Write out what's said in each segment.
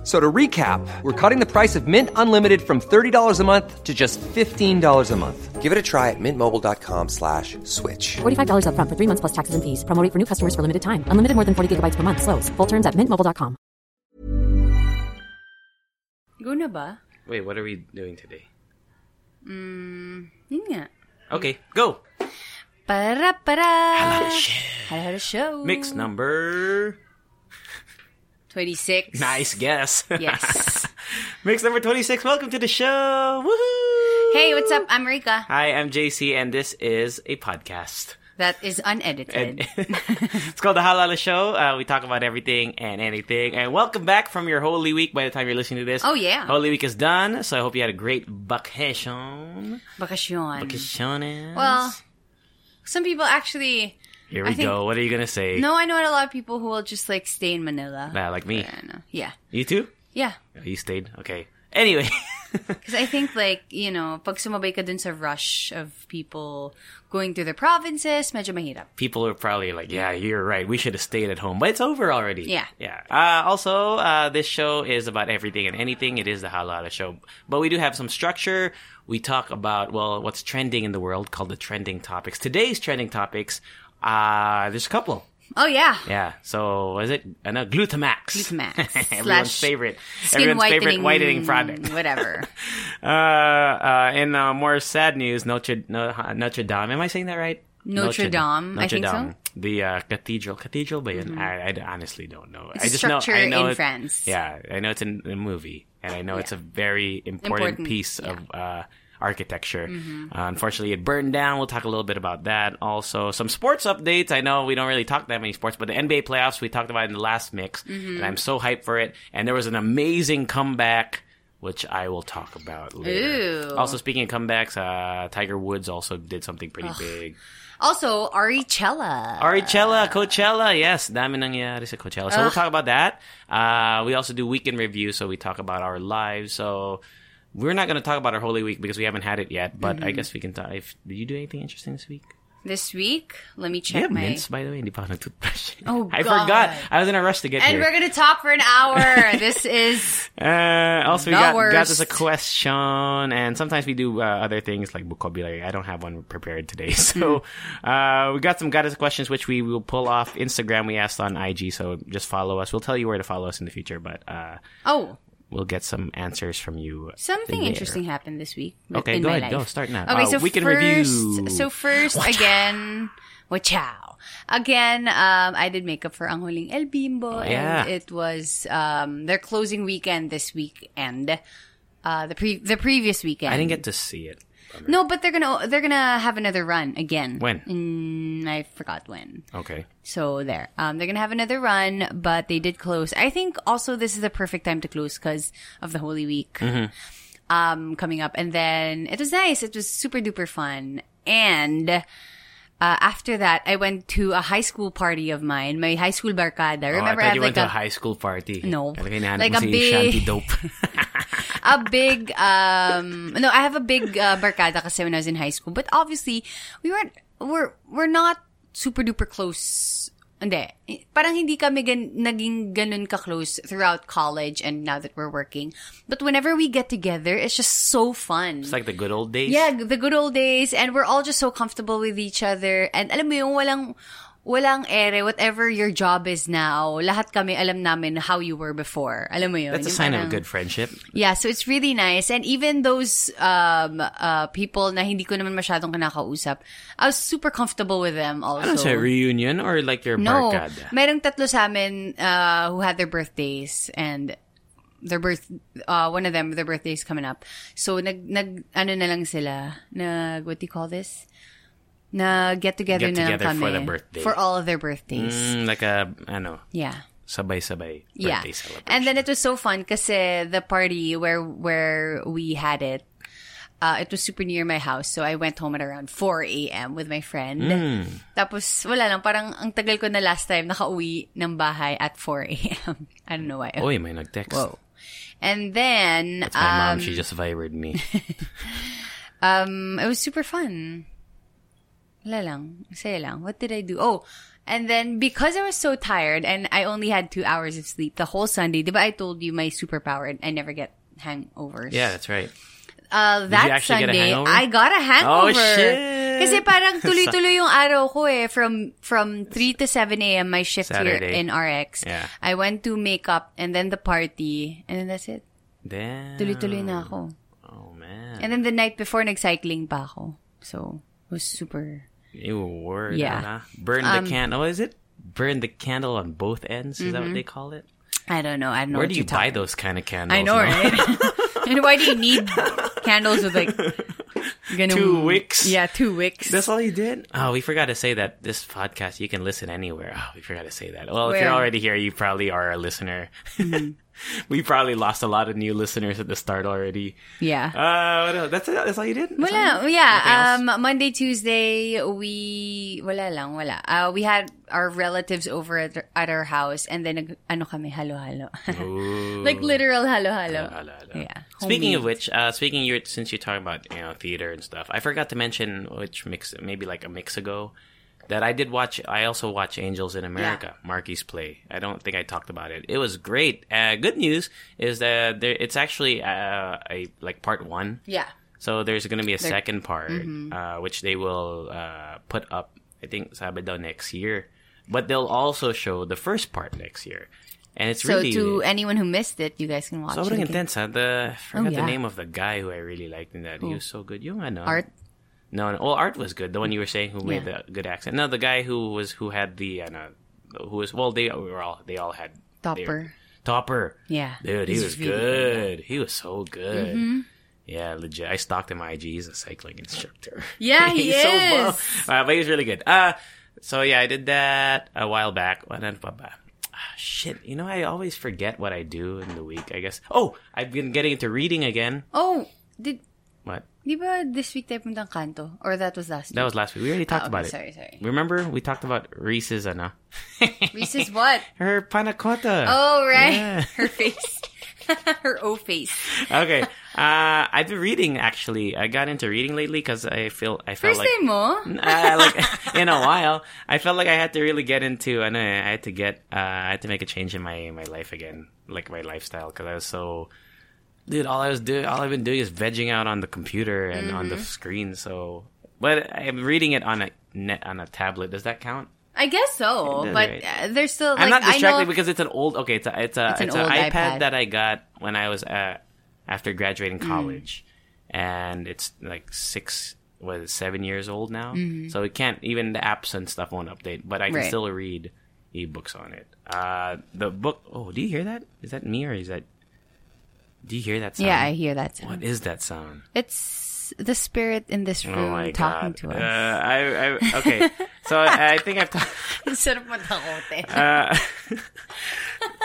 F- So to recap, we're cutting the price of Mint Unlimited from $30 a month to just $15 a month. Give it a try at mintmobile.com slash switch. $45 upfront for three months plus taxes and fees. Promo rate for new customers for limited time. Unlimited more than 40 gigabytes per month. Slows. Full terms at mintmobile.com. Go na ba? Wait, what are we doing today? Mm, yun nga. Okay, go. Para para. Hello show. Mix number. 26. Nice guess. Yes. Mix number 26. Welcome to the show. Woohoo! Hey, what's up? I'm Rica. Hi, I'm JC, and this is a podcast. That is unedited. It's called The Halo-Halo Show. Uh, we talk about everything and anything. And welcome back from your Holy Week by the time you're listening to this. Oh, yeah. Holy Week is done, so I hope you had a great vacation. Bakasyon. Vacaciones. Well, some people actually. Here we think- go. What are you going to say? No, I know a lot of people who will just like stay in Manila. Ah, like me. Yeah. You too? Yeah. Oh, You stayed? Okay. Anyway. Because I think like, you know, pag sumabay ka dun sa rush of people going through the provinces, medyo mahirap. people are probably like, yeah, you're right. We should have stayed at home, but it's over already. Yeah. Yeah. Uh, also, uh, this show is about everything and anything. It is the Halo-Halo show, but we do have some structure. We talk about, well, what's trending in the world called the trending topics. Today's trending topics, uh, there's a couple. Oh, yeah. Yeah. So, is it? Uh, no, Glutamax. Glutamax. Everyone's favorite. Skin Everyone's whitening, favorite whitening product. Whatever. Uh, uh, in uh, more sad news, Notre, no, Notre Dame. Am I saying that right? Notre Dame, I Notre think so. Mm-hmm. Dame. The uh, cathedral. Cathedral ba yun? I, I honestly don't know. It's I just know, structure I know in it- France. Yeah, I know it's in a movie, and I know it's a very important, Important, piece yeah. Mm-hmm. of uh, architecture. Uh, unfortunately, it burned down. We'll talk a little bit about that. Also, some sports updates. I know we don't really talk that many sports, but the NBA playoffs we talked about in the last mix, Mm-hmm. and I'm so hyped for it. And there was an amazing comeback. Which I will talk about later. Ooh. Also, speaking of comebacks, uh, Tiger Woods also did something pretty big. Also, Aricella. Aricella, Coachella, yes, dami nangyari sa Coachella. So we'll talk about that. Uh, we also do weekend review, so we talk about our lives. So we're not going to talk about our Holy Week because we haven't had it yet. But Mm-hmm. I guess we can talk. If, did you do anything interesting this week? This week, let me check have my. mints, by the way? Hindi pa ako nagtoothbrush. Oh, I forgot. I was in a rush to get And here. we're gonna talk for an hour. this is Uh, also, we got, got worst. us a question, and sometimes we do uh, other things like vocabulary. I don't have one prepared today, so uh, we got some got us questions which we will pull off Instagram. We asked on IG, so just follow us. We'll tell you where to follow us in the future, but uh, oh we'll get some answers from you. something interesting happened this week. Okay, in go my ahead, life. go, start now. Okay, Uh, so weekend first, review. so first again, wachow. Again, um, I did makeup for Ang Huling El Bimbo, Oh, yeah. and it was um, their closing weekend this weekend. Uh, the pre the previous weekend. I didn't get to see it. No, but they're gonna they're gonna have another run again. When? Mm, I forgot when. Okay, So there. Um, they're gonna have another run, but they did close. I think also this is the perfect time to close because of the Holy Week um, coming up. And then it was nice. It was super duper fun. And uh, after that, I went to a high school party of mine. My high school barkada. oh, I Remember, thought had you like went to a, a high school party. No. Like a big- Shanti Dope. a big um no i have a big uh, barkada kasi when i was in high school. But obviously we weren't we're we're not super duper close. Hindi. Parang hindi kami gan, naging ganun ka-close throughout college and now that we're working. But whenever we get together it's just so fun. It's like the good old days. yeah, the good old days, and we're all just so comfortable with each other. And alam mo yung walang, walang ere, whatever your job is now, lahat kami alam namin how you were before. Alam mo yun? That's a sign of a parang- good friendship. Yeah, so it's really nice. And even those um, uh, people na hindi ko naman masyadong kinakausap, I was super comfortable with them also. Ano sa reunion or like your No. barkada? Merong tatlo sa amin uh, who had their birthdays and their birth uh, one of them their birthdays coming up. So nag nag ano na lang sila, nag what do you call this? Na get together Get na together kami for the birthday. for all of their birthdays. Mm, like a, ano, Yeah. sabay-sabay Yeah. birthday celebration. And then it was so fun kasi the party where where we had it uh, it was super near my house, so I went home at around 4 a.m. with my friend. Tapos, wala lang, parang ang tagal ko na last time nakauwi ng bahay at 4 a.m. I don't know why. Oy, may nag-text. Whoa. And then, That's my um, mom. She just vibrated me. um, it was super fun. Wala lang. Saya lang. What did I do? Oh, and then because I was so tired and I only had two hours of sleep the whole Sunday, but I told you my superpower, I never get hangovers. yeah, that's right. Uh, that you actually get a Sunday. I got a hangover. Oh, shit. Kasi parang tuloy-tuloy yung araw ko eh. From, from 3 to 7 a.m. my shift here in RX. Yeah. I went to makeup and then the party. And then that's it. Damn. Tuloy-tuloy na ako. Oh, man. And then the night before, nag-cycling pa ako. So, it was super... You word. Yeah. Anna. Burn Um, the candle. Oh, is it? Burn the candle on both ends? Is Mm-hmm. that what they call it? I don't know. I don't know Where do you buy those kind of candles? I know, no? right? and why do you need candles with like... ganung- Two wicks? Yeah, two wicks. That's all you did? Oh, we forgot to say that this podcast, you can listen anywhere. Oh, we forgot to say that. Well, if you're already here, you probably are a listener. Mm-hmm. we probably lost a lot of new listeners at the start already. yeah. Uh. That's, it? that's all you did? That's Wala, you yeah. Um, Monday, Tuesday, we wala lang, wala. Uh, we had our relatives over at, at our house, and then ano kami halo-halo, like literal halo-halo. Halo, halo. Yeah. Speaking of which, uh, speaking you since you're talking about you know theater and stuff, I forgot to mention which mix maybe like a mix ago that I did watch. I also watch Angels in America, Marky's play. I don't think I talked about it. It was great. Uh, good news is that there, it's actually uh, a like part one. yeah. So there's going to be a second part, uh, which they will uh, put up. I think sabi daw next year, but they'll also show the first part next year, and it's So really to anyone who missed it, you guys can watch Sobrang it. again. intense, ha? The, I forgot the yeah. name of the guy who I really liked in that. He was so good. Yung ano? Art. No, no. Well, Art was good. The one you were saying who made Yeah. the good accent. No, the guy who was, who had the, ano, who was, well, they were all, they all had. were- Topper. Topper. Yeah. Dude, he was really good. good, He was so good. Mm-hmm. Yeah, legit. I stalked him IG. He's a cycling instructor. Yeah, he He's so is. Uh, but he's really good. Uh, so yeah, I did that a while back. Pa ba? Ah, shit, you know, I always forget what I do in the week, I guess. Oh, I've been getting into reading again. Oh, did What? di ba this week tayo puntang kanto? Or that was last week? That was last week. We already talked Ah, about it. Sorry, sorry. Remember? We talked about Reese's, ano? Reese's what? Her panna cotta. Oh, right. Yeah. Her face. Her O face. Okay. Uh, I've been reading, actually. I got into reading lately because I feel, I felt First like... mo? uh, like in a while, I felt like I had to really get into. I know I had to get. Uh, I had to make a change in my my life again, like my lifestyle, because I was so. Dude, all I was doing, all I've been doing is vegging out on the computer and on the Mm-hmm. screen. So, but I'm reading it on a net on a tablet. Does that count? I guess so, but right? uh, there's still like I'm not distracted because it's an old. Okay, it's a it's a It's it's, an iPad, iPad. that I got when I was uh, after graduating Mm. college, and it's like six was it, seven years old now. Mm-hmm. So it can't even the apps and stuff won't update, but I can Right. still read ebooks on it. Uh, the book. Oh, do you hear that? Is that me or is that? Do you hear that sound? yeah, I hear that. Sound. What is that sound? It's the spirit in this Oh room my talking god! to Uh, us. I, I okay. so I, I think I've. talked. Uh,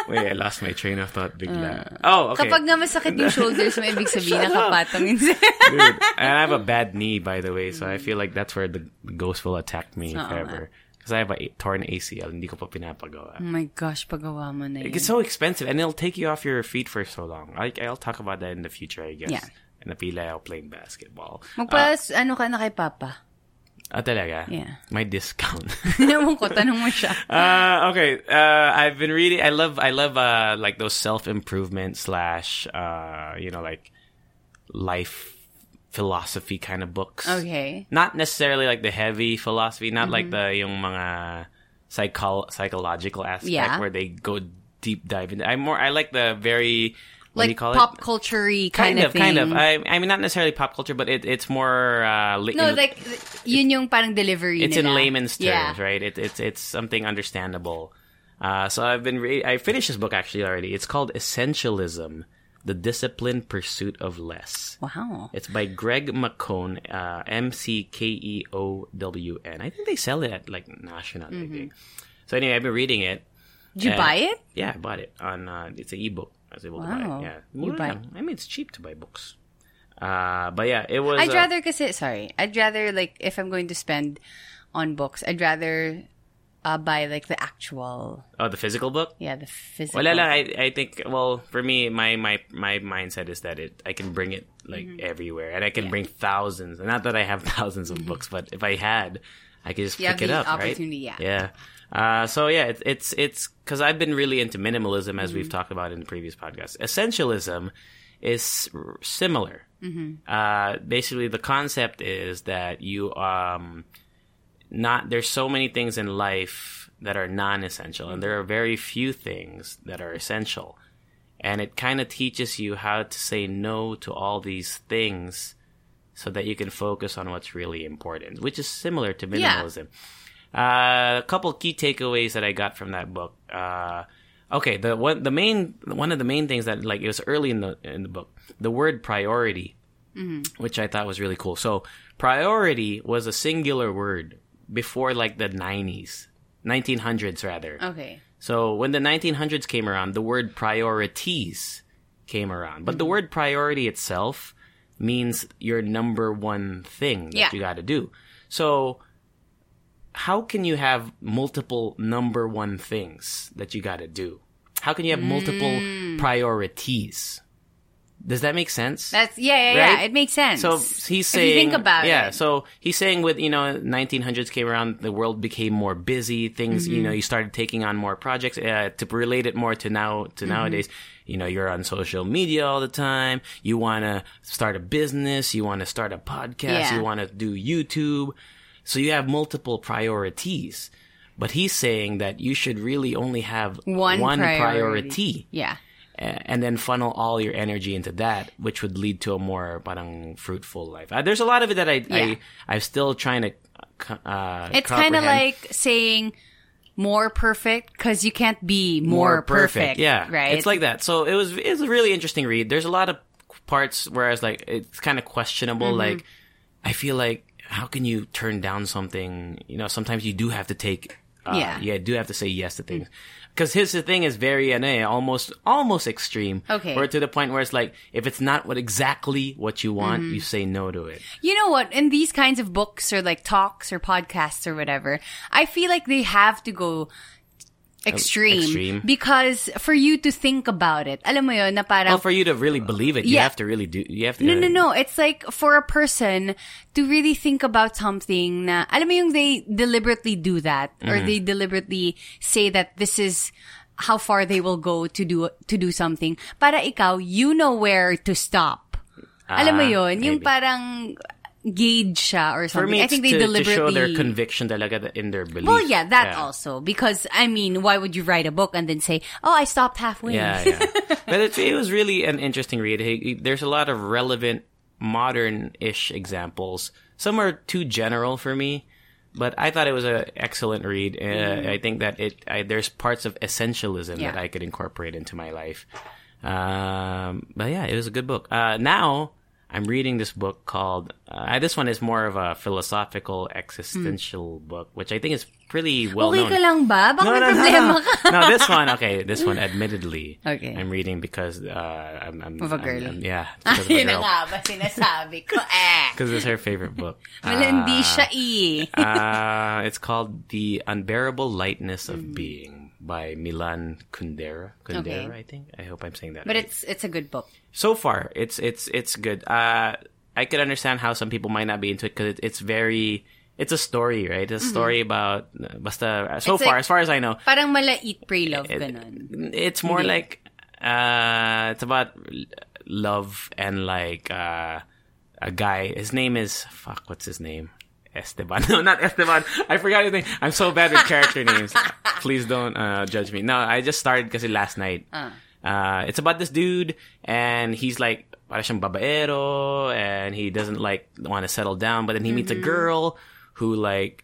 wait, I lost my train of thought bigla. oh, okay. Kapag nga masakit yung shoulders mo, ibig sabihin nakapatong Dude, and I have a bad knee, by the way, so I feel like that's where the ghost will attack me if Oo ever. Because I have a torn ACL, hindi ko pa pinapagawa. Oh my gosh, pagawa mo na yun. It's so expensive, and it'll take you off your feet for so long. I, I'll talk about that in the future, I guess. Yeah. Napila ako playing basketball. Magpas, ano ka na kay Papa? Ah, talaga? Yeah. My discount. Ewan ko, tanong mo siya. Uh, okay. Uh, I've been reading. I love. I love. Uh, like those self improvement slash. Uh, you know, like life philosophy kind of books. Okay. Not necessarily like the heavy philosophy. Not like Mm-hmm. the yung mga psycho- psychological aspect Yeah. where they go deep dive into. I'm more. I like the very. What do you Like pop it? culture-y Kind, kind, of, thing. kind of. I, I mean, not necessarily pop culture, but it, it's more. Uh, No, in- like, yun yung parang delivery it's in layman's terms, Yeah. right? It, it's it's something understandable. Uh, so I've been re- I finished this book actually already. It's called Essentialism: The Disciplined Pursuit of Less. Wow. It's by Greg McKeown, uh, M C K E O W N. I think they sell it at like National. I think. So anyway, I've been reading it. Did you And- buy it? Yeah, I bought it on. Uh, it's an ebook. I was able to buy it. Yeah, You buy-. I mean, it's cheap to buy books. Uh, but yeah, it was. I'd uh, rather kasi sorry. I'd rather like if I'm going to spend on books, I'd rather uh, buy like the actual oh the physical book. yeah the physical. Wala lang, I, I think, well, for me, my, my, my mindset is that it, I can bring it, like, Mm-hmm. everywhere. And I can bring thousands. Not that I have thousands of books, but if I had, I could just You pick it up, right? yeah. Yeah. Uh, so yeah, it's, it's, it's, cause I've been really into minimalism, as Mm-hmm. we've talked about in the previous podcast. Essentialism is similar. Mm-hmm. Uh, basically the concept is that you, um, not there's so many things in life that are non-essential and there are very few things that are essential. And it kind of teaches you how to say no to all these things so that you can focus on what's really important which is similar to Yeah. minimalism. Uh, a couple key takeaways that i got from that book. Uh, okay the one the main one of the main things that like it was early in the in the book the word priority which I thought was really cool. So priority was a singular word before like the 90s, 1900s rather. Okay. So when the 1900s came around, the word priorities came around. But the mm-hmm. word priority itself means your number one thing that Yeah. you got to do. So how can you have multiple number one things that you got to do? How can you have multiple mm. priorities? Does that make sense? That's yeah yeah yeah. It makes sense. So he's If saying, you think about yeah. it. So he's saying with you know 1900s came around, the world became more busy. Things you know Mm-hmm. you started taking on more projects uh, to relate it more to now to Mm-hmm. nowadays. You know you're on social media all the time. You want to start a business. You want to start a podcast. Yeah. You want to do YouTube. So you have multiple priorities. But he's saying that you should really only have one, priority priority. Yeah. And then funnel all your energy into that, which would lead to a more parang fruitful life. Uh, there's a lot of it that I, Yeah. I I'm still trying to. Uh, It's kind of like saying more perfect because you can't be more, perfect. Yeah, Right. It's like that. So it was it's a really interesting read. There's a lot of parts where I was like, it's kind of questionable. Mm-hmm. Like, I feel like how can you turn down something? You know, sometimes you do have to take. Uh, Yeah. yeah, do have to say yes to things. Because his the thing is very uh, almost almost extreme. Okay. Or to the point where it's like if it's not what exactly what you want, Mm-hmm. you say no to it. You know what? In these kinds of books or like talks or podcasts or whatever, I feel like they have to go extreme, extreme. because for you to think about it, alam mo yun, na parang Well, for you to really believe it, you have to really do. You have to. No, no, no. It's like for a person to really think about something na, alam mo yung they deliberately do that or Mm-hmm. they deliberately say that this is how far they will go to do to do something. Para ikaw, you know where to stop. alam mo Ah, yun? Yung parang gauge siya or For something. me, I think they to, to deliberately show their conviction talaga in their belief. Well, yeah, that Yeah. also. Because, I mean, why would you write a book and then say, oh, I stopped halfway? Yeah, yeah. but it, it was really an interesting read. He- he- There's a lot of relevant, modern-ish examples. Some are too general for me, but I thought it was an excellent read. Uh, I think that it I, there's parts of essentialism Yeah. that I could incorporate into my life. Um, but yeah, it was a good book. Uh, now I'm reading this book called. Uh, this one is more of a philosophical, existential book, which I think is pretty well okay known. ka lang ba? Baka No, may no, no, problema no. no, this one, okay, this one, admittedly, Okay. I'm reading because uh, I'm, I'm Of a I'm- girl. I'm- yeah, because of a girl. nga ba sinasabi ko? Eh. Because it's her favorite book. Malandi siya eh. uh, it's called The Unbearable Lightness of Mm. Being by Milan Kundera. Kundera, Okay. I think. I hope I'm saying that. But right. it's it's a good book. so far it's it's it's good uh i could understand how some people might not be into it because it, it's very it's a story right it's a story about basta so Mm-hmm. It's far like- as far as i know Parang mala eat, pray, love, it- ganun. it's more Hindi. like uh it's about love and like uh a guy his name is fuck what's his name Esteban. No, not Esteban. I forgot his name. I'm so bad with character names. Please don't uh, judge me. No, I just started because last night. Uh, it's about this dude, and he's like, para siyang babaero, and he doesn't like want to settle down, but then he meets a girl who like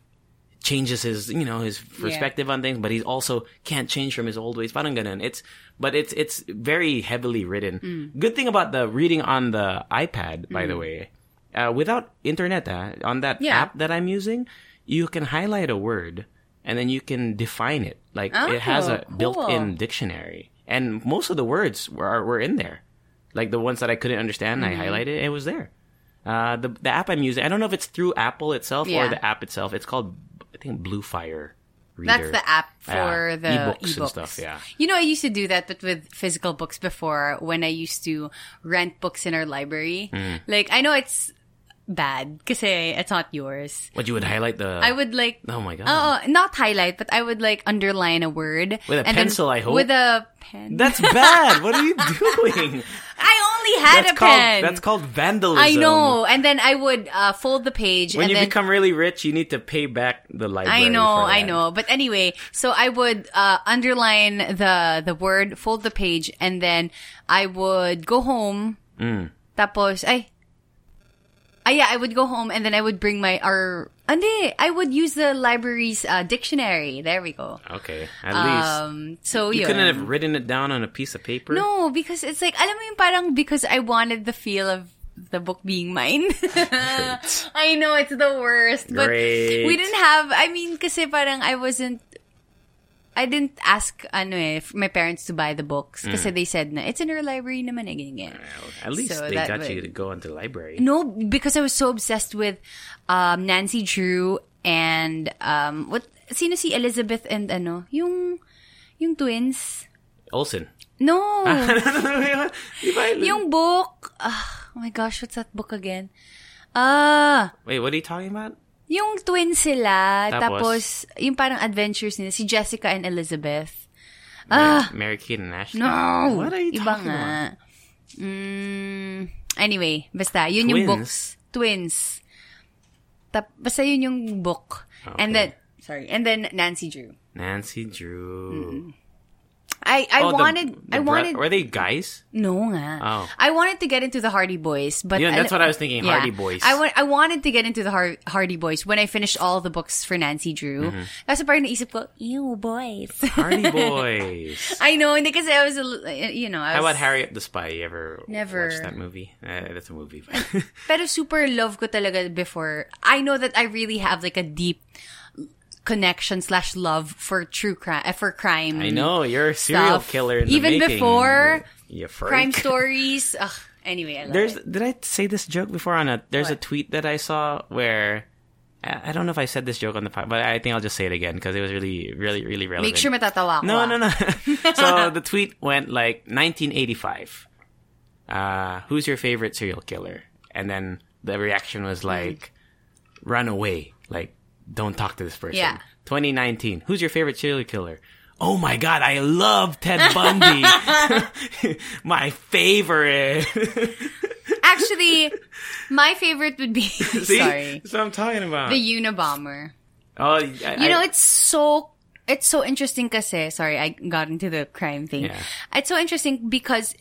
changes his, you know, his perspective on things, but he also can't change from his old ways. Parang ganun. It's, but it's, it's very heavily written. Good thing about the reading on the iPad, by the way, uh, without internet, uh, on that Yeah. app that I'm using, you can highlight a word and then you can define it. Like it has a Oh, cool. built-in dictionary, and most of the words were were in there. like the ones that I couldn't understand. Mm-hmm. I highlighted. It was there. Uh, the the app I'm using. I don't know if it's through Apple itself or the app itself. It's called I think Bluefire. That's the app for Yeah, the ebooks ebooks. and stuff. Yeah. You know, I used to do that, but with physical books before when I used to rent books in our library. Mm. Like, I know it's bad because it's not yours. What you would highlight the? I would like. Oh my god. Oh, not highlight, but I would like underline a word With a pencil, I hope? With a pen. That's bad. what are you doing? I only had that's a called pen. that's called vandalism. I know, and then I would uh, fold the page, When you then become really rich, you need to pay back the library. I know, I know. But anyway, so I would uh, underline the the word, fold the page, and then I would go home. Mm. Tapos, ay, ay, yeah, I would go home and then I would bring my, or, hindi, I would use the library's uh, dictionary. There we go. Okay, at least Um, so you yun. couldn't have written it down on a piece of paper. No, because it's like, alam mo yung parang because I wanted the feel of the book being mine. I know it's the worst, but Great. we didn't have. I mean, kasi parang I wasn't. I didn't ask ano eh, my parents to buy the books kasi they said na it's in our library naman eh, ganyan, ganyan. At least So they got would- you to go into the library. No, because I was so obsessed with um, Nancy Drew and um, what sino si Elizabeth and ano yung yung twins. Olsen. No. Yung book, ah, oh my gosh, what's that book again? Ah, Wait, what are you talking about? Yung twins sila, Tapos? tapos, yung parang adventures nila, si Jessica and Elizabeth. Ah, Mary Kate and Ashley. No! What are you Iba talking nga. about? Mm, anyway, basta, yun yung Twins? books. Twins. Tap, basta yun yung book. And then, sorry, and then Nancy Drew. Nancy Drew. I, I Oh, the- wanted, the I bro- wanted, Were they guys? No nga. Oh. I wanted to get into the Hardy Boys, but Yeah, that's what I was thinking, Yeah. Hardy Boys. I want I wanted to get into the Har- Hardy Boys when I finished all the books for Nancy Drew. Kasi parang naisip ko, ew, boys. Mm-hmm. Hardy Boys. I know, hindi kasi I was, a you know, I How about Harriet the Spy? You ever Never. watched that movie? Uh, that's a movie. Pero super love ko talaga before. I know that I really have like a deep connection slash love for true crime, uh, for crime. I know you're a serial Stuff. killer. In the Even before crime stories. Ugh, anyway, I love There's it. did I say this joke before on a there's a tweet that I saw where I don't know if I said this joke on the pod, but I think I'll just say it again because it was really really really relevant. Make sure matatawa. No, ah. no, no. so the tweet went like 1985. Uh, who's your favorite serial killer? And then the reaction was like, run away. Like, don't talk to this person. Yeah. 2019. Who's your favorite serial killer? Oh my god, I love Ted Bundy. my favorite. Actually, my favorite would be See? sorry That's what I'm talking about. the Unabomber. oh, I, You know, it's so it's so interesting kasi sorry, I got into the crime thing. Yeah. It's so interesting because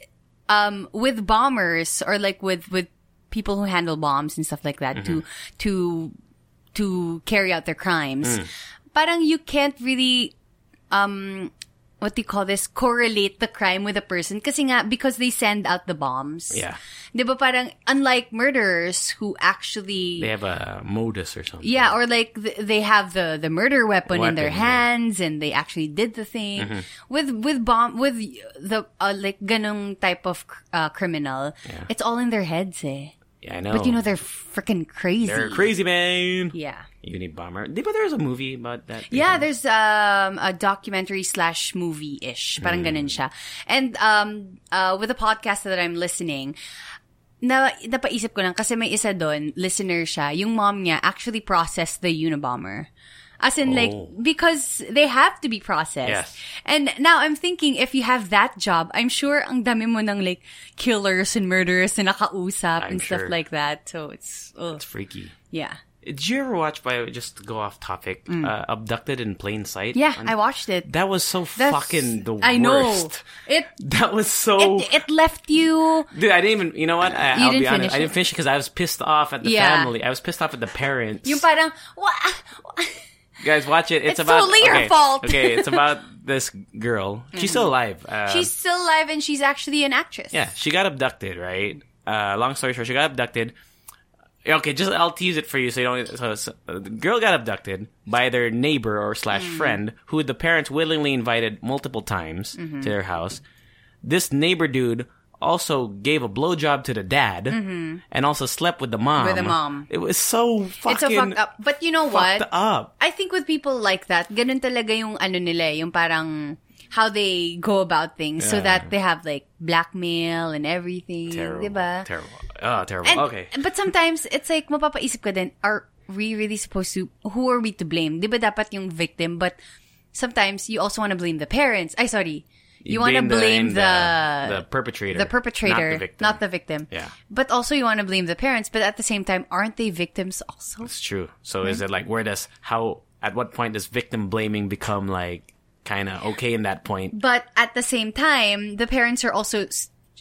um with bombers or like with with people who handle bombs and stuff like that Mm-hmm. to to carry out their crimes. Mm. Parang you can't really um what do you call this correlate the crime with a person kasi nga because they send out the bombs. Yeah. 'Di ba parang unlike murderers who actually they have a modus or something. yeah, or like th- they have the the murder weapon, in their Weapon, yeah. hands, and they actually did the thing Mm-hmm. with with bomb with the uh, like ganong type of uh, criminal. Yeah. It's all in their heads, eh. Yeah, I know. But you know they're freaking crazy. they're crazy, man. Yeah. Unabomber. Di ba there's a movie about that? Yeah, there's um, a documentary slash movie-ish. Parang Mm. ganun siya. And um, uh, with the podcast that I'm listening, na, napaisip ko lang, kasi may isa doon, listener siya, yung mom niya actually processed the Unabomber. As in, like, Oh. because they have to be processed. Yes. And now I'm thinking, if you have that job, I'm sure ang dami mo ng, like, killers and murderers na nakausap I'm and stuff like that. So it's, ugh, It's freaky. yeah. Did you ever watch, by just to go off topic, uh, Abducted in Plain Sight? Mm. Yeah, On- I watched it. That was so That's- fucking the I know. It That was so. it, it left you Dude, I didn't even. You know what? I, You I'll didn't be honest. finish I didn't finish it because I was pissed off at the Yeah. family. I was pissed off at the parents. yung parang what Guys, watch it. It's, It's about. totally your okay, fault. okay, it's about this girl. She's still alive. Uh, she's still alive and she's actually an actress. Yeah, she got abducted, right? Uh, long story short, she got abducted. Okay, just I'll tease it for you so you don't. So, so the girl got abducted by their neighbor or slash Mm. friend, who the parents willingly invited multiple times Mm-hmm. to their house. This neighbor dude also gave a blowjob to the dad and also slept with the mom. Mm-hmm. With the mom. It was so fucking It's so fucked up. But you know what? fucked up. I think with people like that, ganun talaga yung ano nila, yung parang how they go about things so that they have like blackmail and everything. Terrible. Diba? Terrible. Oh, terrible. And, okay. But sometimes, it's like, mapapaisip ka din, are we really supposed to, who are we to blame? Di ba dapat yung victim? But sometimes, you also want to blame the parents. Ay, sorry. You, want to blame the, the perpetrator, the perpetrator, not the victim. not the victim. Yeah. But also, you want to blame the parents. But at the same time, aren't they victims also? It's true. So is it like where does how at what point does victim blaming become like kind of okay in that point? But at the same time, the parents are also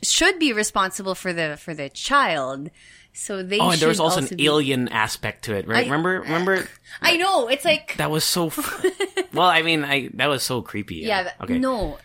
should be responsible for the for the child. So they Oh, and there was should also, an be- alien aspect to it, right? I- remember, remember I know it's like that was so. F- well, I mean, I that was so creepy. yeah, th- okay. no,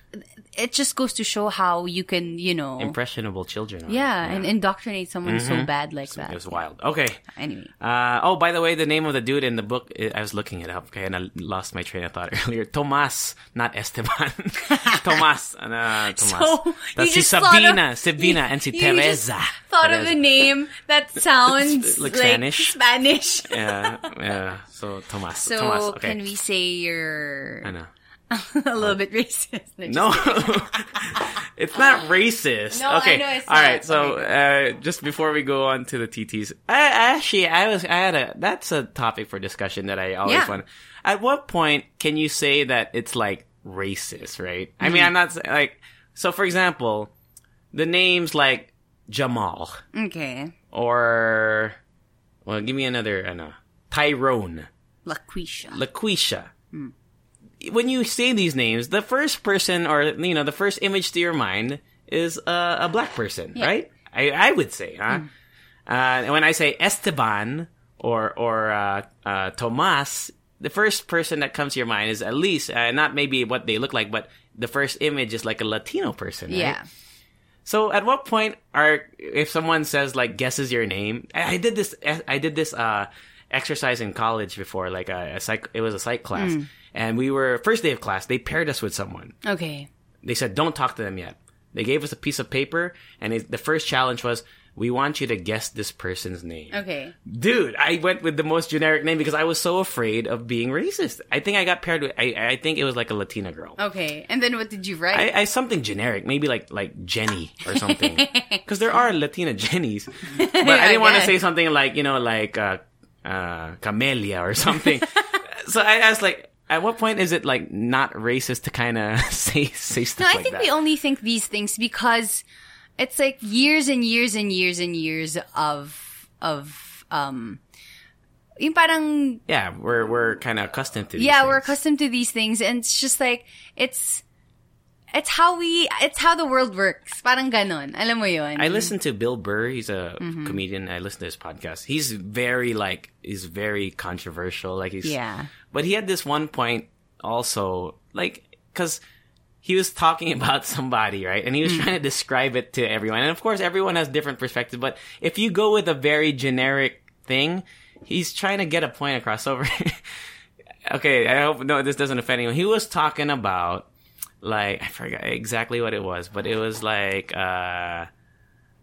it just goes to show how you can you know Impressionable children. are. yeah, and indoctrinate someone so Mm-hmm. bad like that. It was wild. Okay. Anyway, Uh, oh, by the way, the name of the dude in the book, I was looking it up, okay, and I lost my train of thought earlier. Tomas, not Esteban. Tomas. Uh, Tomas. So, That's you si thought of- Sabina, Sabina, and si you just Teresa. thought of Teresa. a name that sounds like like, Spanish. Spanish. Yeah, yeah. So Tomas. So Tomas. Okay. can we say you're I know. a little bit racist? No, it's not racist. No, I okay, know it's all right. So, uh, just before we go on to the TTs, I, actually, I was, I had a. That's a topic for discussion that I always Yeah. want. At what point can you say that it's like racist? Right? I Mm-hmm. mean, I'm not like. So, for example, the names like Jamal Okay, or, well, give me another. I know Tyrone. LaQuisha. LaQuisha. When you say these names, the first person or you know the first image to your mind is uh, a black person, right? I I would say, huh? Uh, and when I say Esteban or or uh, uh, Tomas, the first person that comes to your mind is at least uh, not maybe what they look like, but the first image is like a Latino person, right? yeah. So at what point are if someone says like guesses your name? I, I did this. I did this uh, exercise in college before, like a, a psych. It was a psych class, and we were first day of class. They paired us with someone. Okay. They said don't talk to them yet. They gave us a piece of paper, and it, the first challenge was we want you to guess this person's name. Okay. Dude, I went with the most generic name because I was so afraid of being racist. I think I got paired with. I, I think it was like a Latina girl. Okay. And then what did you write? I, I something generic, maybe like like Jenny or something, because there are Latina Jennies. But I didn't want to say something like you know like uh, uh, Camellia or something. so I asked like, at what point is it like not racist to kind of say say stuff no, I like think that? we only think these things because it's like years and years and years and years of of um yung parang yeah, we're we're kind of accustomed to. These yeah, we're accustomed to these things and it's just like it's it's how we it's how the world works. Parang ganon. Alam mo yun? I listen to Bill Burr. He's a Mm-hmm. comedian. I listen to his podcast. He's very like he's very controversial. Like he's Yeah. But he had this one point also like because he was talking about somebody right, and he was Mm. trying to describe it to everyone. And of course, everyone has different perspectives. But if you go with a very generic thing, he's trying to get a point across. Over. okay, I hope no, this doesn't offend anyone. He was talking about like I forgot exactly what it was, but it was like uh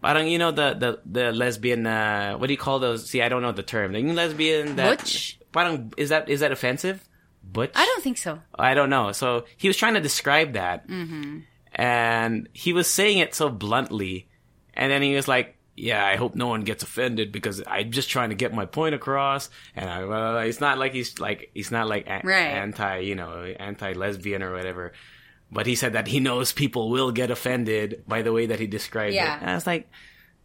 parang you know the the the lesbian uh what do you call those? See, I don't know the term. The lesbian that Butch? Parang is that is that offensive? Butch? I don't think so. I don't know. So he was trying to describe that, and he was saying it so bluntly, and then he was like, "Yeah, I hope no one gets offended because I'm just trying to get my point across." And I, well, it's not like he's like he's not like a- Right. anti, you know, anti lesbian or whatever. But he said that he knows people will get offended by the way that he described Yeah. it. And I was like,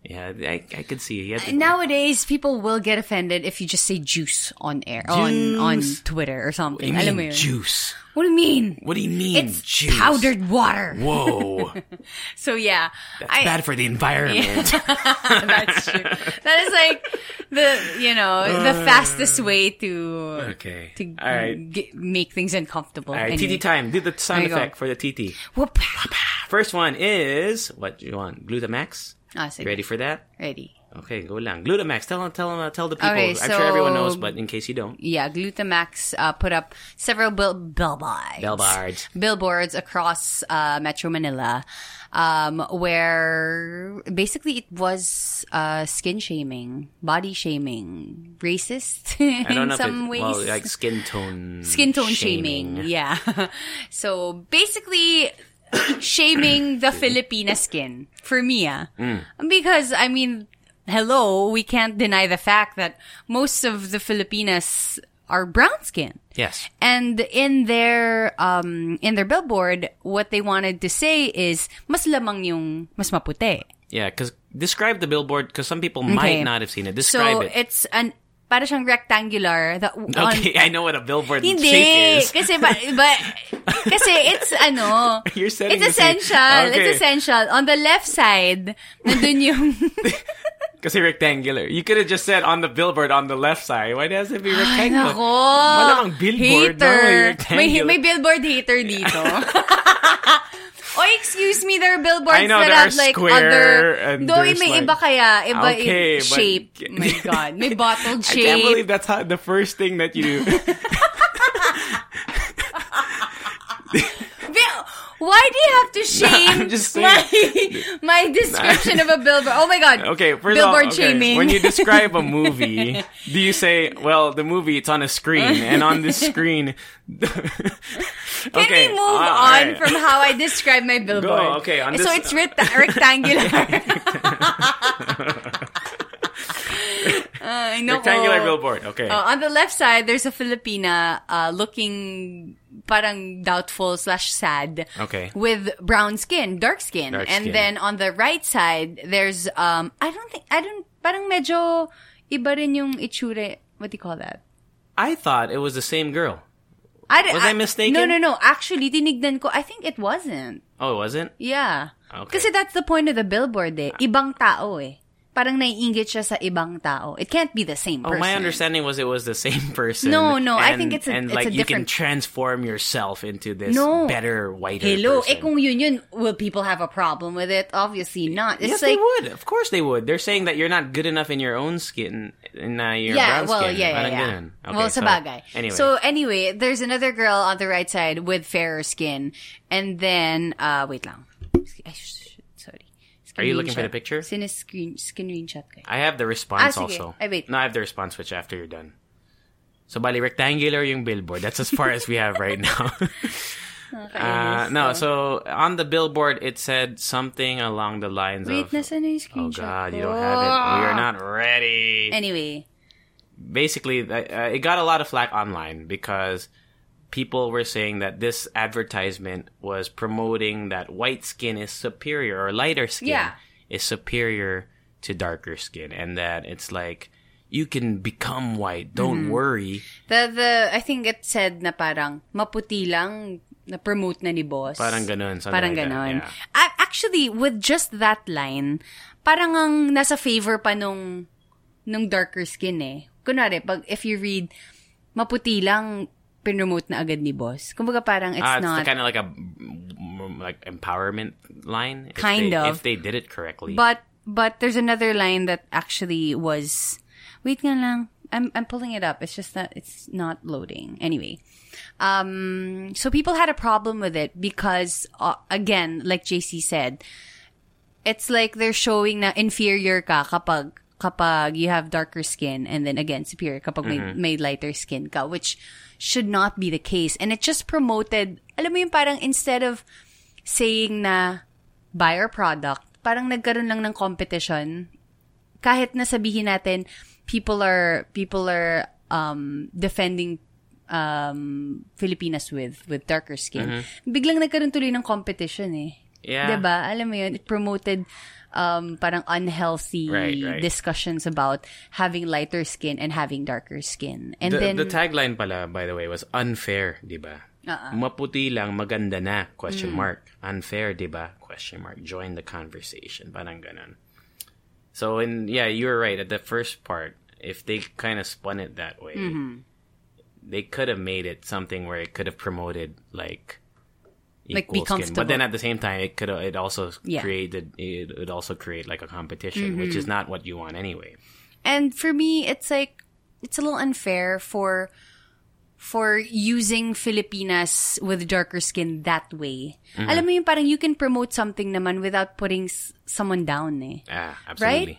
yeah, I, I could see. He had to- uh, Nowadays, people will get offended if you just say juice on air, on on Twitter or what do something. you mean, juice? What do you mean? What do you mean, It's juice? powdered water. Whoa, So yeah, that's I- bad for the environment. That's true. That is like the you know the uh, fastest way to Okay. to All right. get, make things uncomfortable. All right, Anyway. TT time. Do the sound you go. effect for the TT. First one is what do you want? Glutamax. Ah, sige. Ready for that? Ready. Okay, go lang. Glutamax. Tell tell uh, tell the people. Okay, I'm sure everyone knows, but in case you don't, Yeah, Glutamax uh, put up several bill- billboards. Billboards. Billboards across uh, Metro Manila, um, where basically it was uh, skin shaming, body shaming, racist I in some it, ways. well, like skin tone, skin tone shaming. Yeah. so basically shaming the Filipina skin for me. ah. Mm. Because I mean, hello, we can't deny the fact that most of the Filipinas are brown skin. Yes. And in their um in their billboard, what they wanted to say is mas lamang yung mas maputi. Yeah, because describe the billboard because some people might Okay. not have seen it. Describe so it. it's an para siyang rectangular that on, Okay, I know what a billboard shape Hindi. is. Kasi, ba, ba- kasi it's, ano, You're it's the essential. Okay. It's essential. On the left side, nandun yung, Kasi rectangular. You could have just said on the billboard on the left side. Why does it be Ay, rectangular? nako. Malamang billboard. No, Hater. may, rectangular. may billboard hater dito. Oh, excuse me, there are billboards I know, that have like other... and Though may like- iba kaya, iba Okay, yung but- shape. my God. May bottle I shape. can't believe that's how the first thing that you do. Bill, Why do you have to shame I'm just saying. my, my description of a billboard? Oh my God. Okay, first billboard all, okay, shaming. when you describe a movie, do you say, "Well, the movie it's on a screen, and on this screen"? Can we move on from how I describe my billboard? okay, on so it's rect- rectangular. Nako. rectangular billboard? Okay, Uh, on the left side, there's a Filipina uh, looking parang doubtful slash sad. Okay. With brown skin, dark skin. Dark and skin. then on the right side, there's, um, I don't think, I don't, parang medyo iba rin yung itsure. What do you call that? I thought it was the same girl. I, Was I mistaken? No, no, no. Actually, tinignan ko. I think it wasn't. Oh, it wasn't. Yeah. Okay. Kasi that's the point of the billboard eh. Ibang tao eh. Parang naiingit siya sa ibang tao. It can't be the same Oh, person. my understanding was it was the same person. No, no, I think it's a- and it's like a you can transform yourself into this No. better, whiter. Hello, person. eh kung yun yun, will people have a problem with it? Obviously not. It's Yes, like, they would. Of course, they would. They're saying that you're not good enough in your own skin, in uh, your yeah, brown well, skin. yeah, yeah, yeah. Okay, well, so. Anyway, So anyway, there's another girl on the right side with fairer skin. And then, uh, wait lang. Ay, sh- sh- sorry. Are you looking for the Screenshot. picture? Screen, screenshot ko. I have the response Ah, sige. also. Ay, wait. No, I have the response which after you're done. So, bali, rectangular yung billboard. That's as far as we have right now. uh, no, so on the billboard, it said something along the lines Wait, of... na yung Oh, God, you don't have it. We are not ready. Anyway. basically uh, it got a lot of flack online because people were saying that this advertisement was promoting that white skin is superior or lighter skin Yeah. is superior to darker skin and that it's like you can become white don't Mm-hmm. worry The, the, I think it said na parang, maputi lang, na promote na ni boss. Parang ganun, Parang like that, ganon. yeah. Actually, with just that line, parang ang nasa favor pa nung, nung darker skin eh. Kunwari, pag, if you read, maputi lang, pinromote na agad ni boss. Kumbaga parang it's uh, not, it's kind of like a like empowerment line if Kind they, of. if they did it correctly But but there's another line that actually was wait nga lang. I'm I'm pulling it up. It's just that it's not loading. Anyway. Um so people had a problem with it because uh, again, like JC said, it's like they're showing na inferior ka kapag kapag you have darker skin and then again superior kapag may, may lighter skin ka which should not be the case. And it just promoted alam mo yung parang instead of saying na buy our product parang nagkaroon lang ng competition. Kahit na sabihin natin people are people are um defending um Filipinas with with darker skin. Biglang nagkaroon tuloy ng competition eh. Yeah. 'Di ba? Alam mo yun, it promoted um, parang unhealthy Right, right. discussions about having lighter skin and having darker skin. And the, then, the tagline pala, by the way, was unfair, di ba? Uh-uh. Maputi lang, maganda na, question Mm. mark. Unfair, di ba? Question mark. Join the conversation. Parang ganun. So, in, yeah, you were right. At the first part, if they kind of spun it that way, Mm-hmm. they could have made it something where it could have promoted, like, Like, be equal skin. But then at the same time, it could it also Yeah. Mm-hmm. created it would also create like a competition, which is not what you want anyway. And for me, it's like it's a little unfair for for using Filipinas with darker skin that way. Mm-hmm. Alam mo yung parang you can promote something naman without putting s- someone down eh. Ah, absolutely.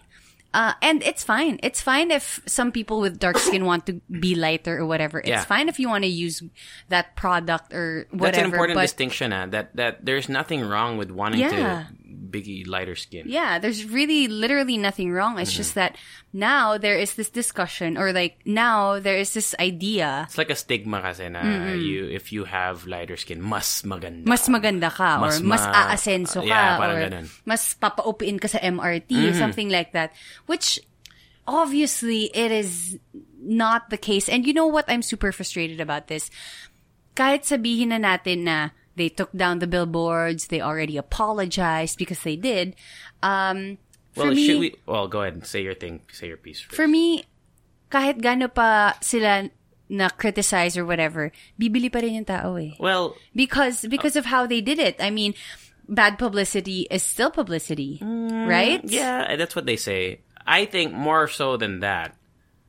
Uh, and it's fine. It's fine if some people with dark skin want to be lighter or whatever. It's Yeah. fine if you want to use that product or whatever. That's an important but distinction. Uh, that that there's nothing wrong with wanting Yeah. to be lighter skin. Yeah, there's really literally nothing wrong. It's Mm-hmm. just that now there is this discussion or like now there is this idea It's like a stigma kasi na you if you have lighter skin, mas maganda. mas maganda ka or Mas mas aasenso ka Yeah, or ganun. mas papaupiin ka sa MRT something like that which obviously it is not the case and you know what I'm super frustrated about this kahit sabihin na natin na they took down the billboards they already apologized because they did um well, for me should we? Well, go ahead and say your thing. Say your piece. First. for me kahit gaano pa sila na criticize or whatever bibili pa rin yung tao eh well, because because of how they did it. I mean, bad publicity is still publicity, right? Mm, Yeah, that's what they say. I think more so than that.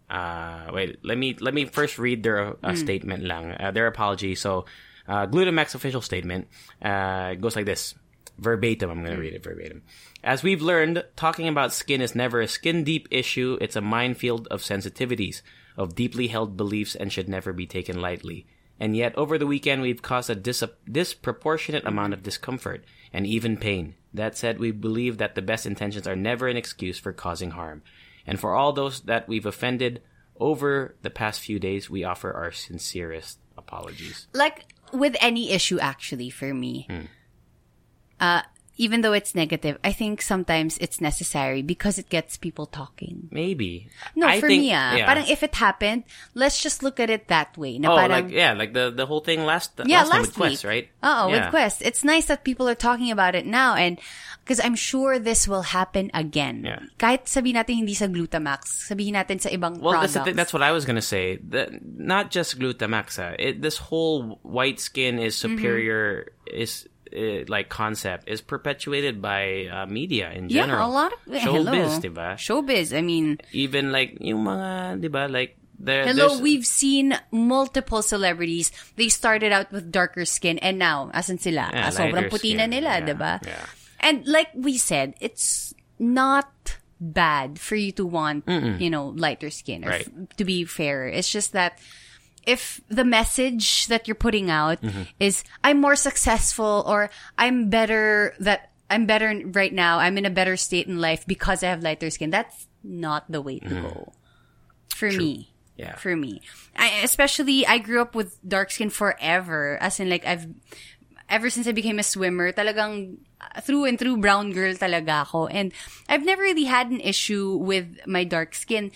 Uh, wait, let me let me first read their uh, statement lang. Uh, their apology. So, uh, Glutamax official statement uh, goes like this, verbatim. I'm going to read it verbatim. As we've learned, talking about skin is never a skin deep issue. It's a minefield of sensitivities, of deeply held beliefs, and should never be taken lightly. And yet, over the weekend, we've caused a dis- disproportionate amount of discomfort and even pain. That said, we believe that the best intentions are never an excuse for causing harm. And for all those that we've offended over the past few days, we offer our sincerest apologies. Like with any issue, actually, for me, Hmm. uh, even though it's negative, I think sometimes it's necessary because it gets people talking. Maybe. No, I for think- me, ah, yeah. parang if it happened, let's just look at it that way. Na Oh, parang, like yeah, like the the whole thing last Yeah, last, last with Quest, right? Oh, yeah. with Quest. It's nice that people are talking about it now and because I'm sure this will happen again. Yeah. Kahit sabihin natin hindi sa Glutamax, sabihin natin sa ibang Well, products. that's that's what I was gonna say. The, not just Glutamax. ah. It, this whole white skin is Mm-hmm. superior is uh, like concept is perpetuated by uh, media in general. yeah, a lot of showbiz, hello. diba? Showbiz. I mean, Even like yung mga, diba? Like there. hello, we've seen multiple celebrities. They started out with darker skin and now, asan sila? Yeah, Ah, sobrang puti na nila, Yeah, diba? yeah. And like we said, it's not bad for you to want, you know, lighter skin or Right. f- to be fairer. It's just that if the message that you're putting out Mm-hmm. is I'm more successful or I'm better that I'm better right now, I'm in a better state in life because I have lighter skin. That's not the way to go. For me. Mm-hmm. Yeah. For me. I, especially I grew up with dark skin forever. As in like I've ever since I became a swimmer, talagang uh, through and through brown girl talaga ako. And I've never really had an issue with my dark skin.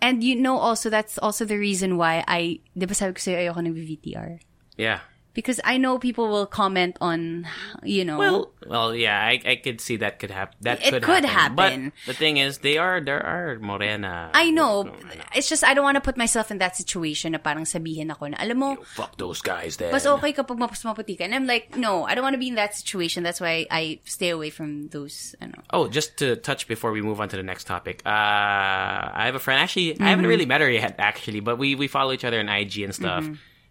And you know also, that's also the reason why I, di ba sabi ko sa'yo ayoko ng VTR? yeah. Because I know people will comment on, you know, Well, well, yeah, I, I could see that could happen. That It could, could But happen. the thing is, they are there are morena. I know. It's just I don't want to put myself in that situation na parang sabihin ako na, alam mo, Fuck those guys then. Mas okay kapag mas maputi ka. And I'm like, no, I don't want to be in that situation. That's why I stay away from those, ano. Oh, just to touch before we move on to the next topic. Uh, I have a friend. Actually, I Mm-hmm. haven't really met her yet. Actually, but we we follow each other on IG and stuff.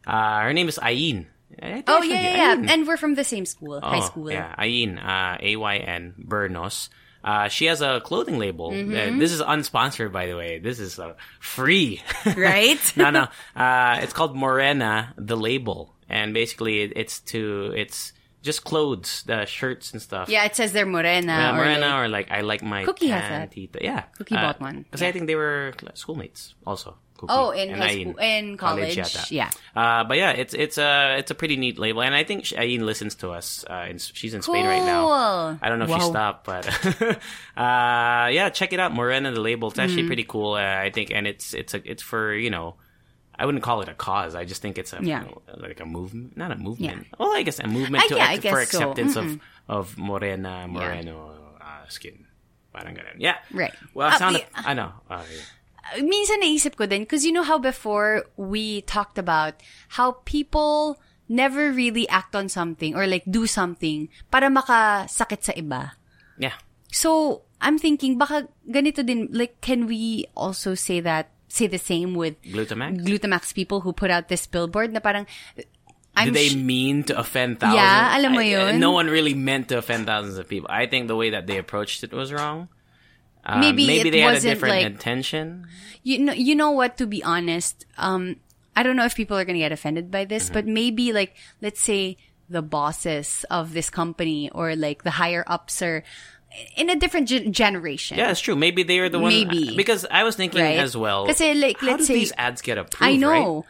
Uh, her name is Ayin. I Mm-hmm. Oh, yeah, yeah, yeah. And we're from the same school, high Oh, school. Yeah, Ayin, uh, A-Y-N, Bernos. Uh, she has a clothing label. Mm-hmm. Uh, this is unsponsored, by the way. This is uh, free. Right? no, no. Uh, it's called Morena, the label. And basically, it, it's to, it's just clothes, the shirts and stuff. Yeah, it says they're morena. Yeah, or Morena like- or like I like my Cookie has tan that. tita. Yeah, Cookie bought one. Because I think they were schoolmates also. Cookie Oh, in and high Ayin. school- in college, yata. yeah. Uh, but yeah, it's it's a it's a pretty neat label, and I think sh- Ayin listens to us. Uh, in, she's in Spain right now. I don't know if she stopped, but uh, yeah, check it out, Morena the label. It's Mm-hmm. actually pretty cool. Uh, I think, and it's it's a it's for you know. I wouldn't call it a cause. I just think it's a Yeah. you know, like a movement, not a movement. Yeah. Well, I guess a movement I- to yeah, I for guess so. acceptance of of morena moreno uh, skin. Parang ganun. Yeah. Right. Well, Ah, sound the- I know. Uh, yeah. Minsan naisip ko din, because you know how before we talked about how people never really act on something or like do something para makasakit sa iba. Yeah. So, I'm thinking, baka ganito din, like, can we also say that, say the same with Glutamax? Glutamax people who put out this billboard na parang, I'm Did they mean to offend thousands? Yeah, alam mo I- uh, yun. no one really meant to offend thousands of people. I think the way that they approached it was wrong. Um, Maybe maybe it they had a wasn't, different like- intention. you know, you know what, to be honest, um, I don't know if people are going to get offended by this, Mm-hmm. but maybe like, let's say the bosses of this company or like the higher ups are in a different ge- generation. Yeah, it's true. Maybe they are the one. Maybe. because I was thinking Right? as well. Kasi, like, let's say- these ads get approved? I right? know.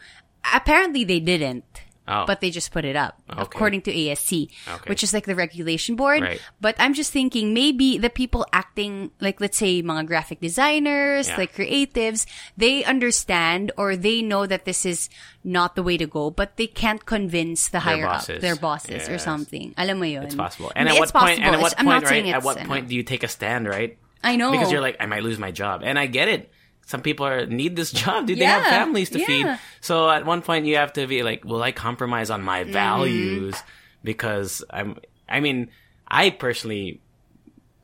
Apparently they didn't. Oh. But they just put it up Okay. according to ASC, Okay. which is like the regulation board. Right. But I'm just thinking maybe the people acting like let's say mga graphic designers, Yeah. like creatives, they understand or they know that this is not the way to go, but they can't convince the higher bosses. up their bosses or something. Alam mo yun? It's possible. And at it's what point? And at what point? Right? At what point do you take a stand? Right? I know Because you're like, I might lose my job, and I get it. Some people are, need this job, dude. They have families to feed. So at one point, you have to be like, will I compromise on my Mm-hmm. values because I'm? I mean, I personally.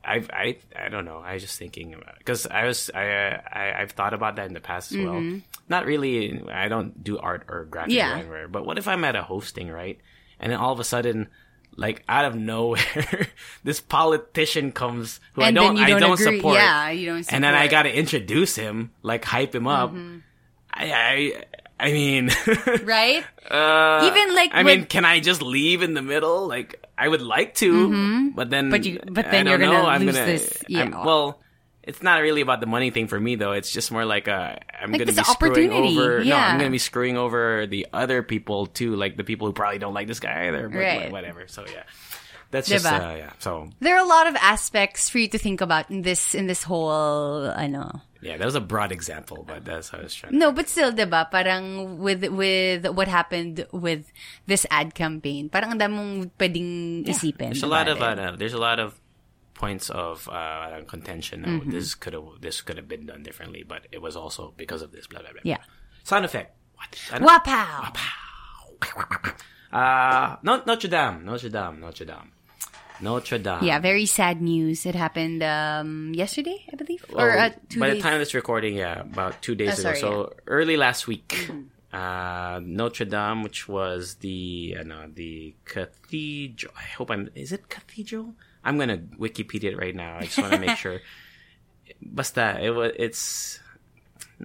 I I I don't know. I was just thinking because I was I, I I've thought about that in the past as well. Not really. I don't do art or graphic Mm-hmm. Yeah. design, whatever, but what if I'm at a hosting right, and then all of a sudden, like out of nowhere, this politician comes who And I don't I don't don't agree. support. Yeah, you don't Support. And then I got to introduce him, like hype him up. I I I mean. right? Uh, Even, like, I mean, can I just leave in the middle? Like, I would like to, but then, Mm-hmm. But you- but I then you're gonna know. Lose gonna, this- yeah. I'm- well, it's not really about the money thing for me though. It's just more like uh, I'm Like gonna be screwing over. No. I'm gonna be screwing over the other people too, like the people who probably don't like this guy either. But Right. whatever. So yeah, that's just uh, yeah. So There are a lot of aspects for you to think about in this in this whole I know. yeah, that was a broad example, but that's how I was trying. to No, but still, diba? Parang with with what happened with this ad campaign, parang ang dami mong pwedeng isipin. There's a lot of uh, there's a lot of points of uh, contention. Oh, Mm-hmm. This could have this could have been done differently, but it was also because of this. Blah blah blah. Yeah. Sound effect. What? Ano? Wapow! Uh, no, Notre Dame. Notre Dame. Notre Dame. Notre Dame. Yeah, very sad news. It happened um, yesterday, I believe, Well, or uh, two by days. the time of this recording, yeah, about two days Oh, ago. sorry, So early last week, uh, Notre Dame, which was the uh, no, the cathedral. I hope I'm. Is it cathedral? I'm gonna Wikipedia it right now. I just want to make sure. Basta, it was. It's.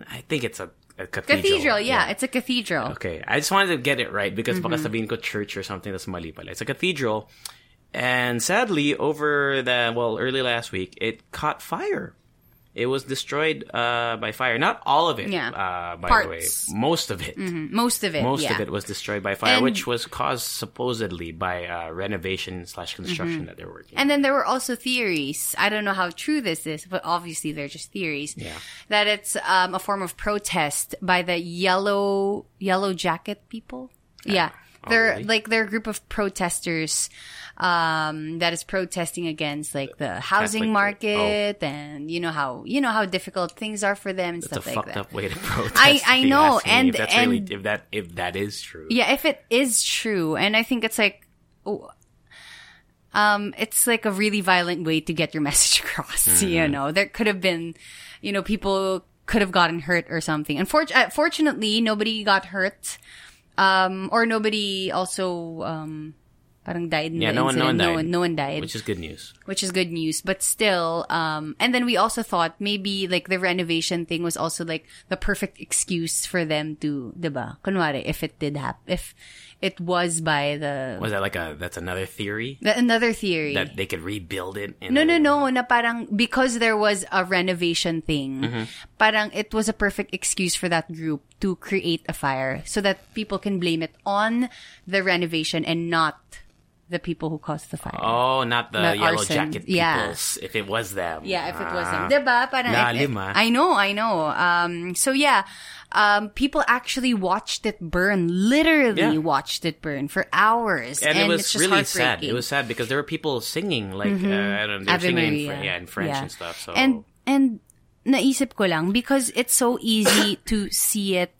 I think it's a, a cathedral. cathedral, yeah, it's a cathedral. Okay, I just wanted to get it right because baka Mm-hmm. sabihin ko church or something that's mali pala. It's a cathedral. And sadly, over the, well, early last week, it caught fire. It was destroyed uh, by fire. Not all of it, Yeah. uh, by Parts. the way. Most of it. Most of it, Most yeah. of it was destroyed by fire, And- which was caused supposedly by uh, renovation slash construction that they're working. Mm-hmm. And then there were also theories. I don't know how true this is, but obviously they're just theories. Yeah. That it's um, a form of protest by the yellow yellow jacket people. Yeah. Oh, They're really? like they're a group of protesters um, that is protesting against like the housing Catholic- market and you know how you know how difficult things are for them and It's a stuff like fucked that. up way to protest. I- I know, and- if that's and- really, if that if that is true. Yeah, if it is true, and I think it's like, oh, um, it's like a really violent way to get your message across. You Mm-hmm. know, there could have been, you know, people could have gotten hurt or something. Unfortunately, uh, fortunately, nobody got hurt, um, or nobody also, um, parang died in Yeah, the no one, no one died. No one, no one died Which is good news. which is good news. But still, um, and then we also thought maybe like the renovation thing was also like the perfect excuse for them to, diba? Kunwari, if it did happen, if it was by the, Was that like a? That's another theory the another theory. that they could rebuild it. No, a- no, no, na parang because there was a renovation thing, Mm-hmm. parang it was a perfect excuse for that group to create a fire so that people can blame it on the renovation and not the people who caused the fire. Oh, not the, The yellow arson. jacket Yeah. If it was them. Yeah, if it wasn't. Ah. Diba? Parang, Lalim, ah. I know, I know. Um, so yeah, um, people actually watched it burn, literally Yeah. watched it burn for hours. And, And, it was really sad. It was sad because there were people singing like uh, I don't know, they were Ave singing in, Fr- yeah, in French Yeah. and stuff. So And, and naisip ko lang, because it's so easy to see it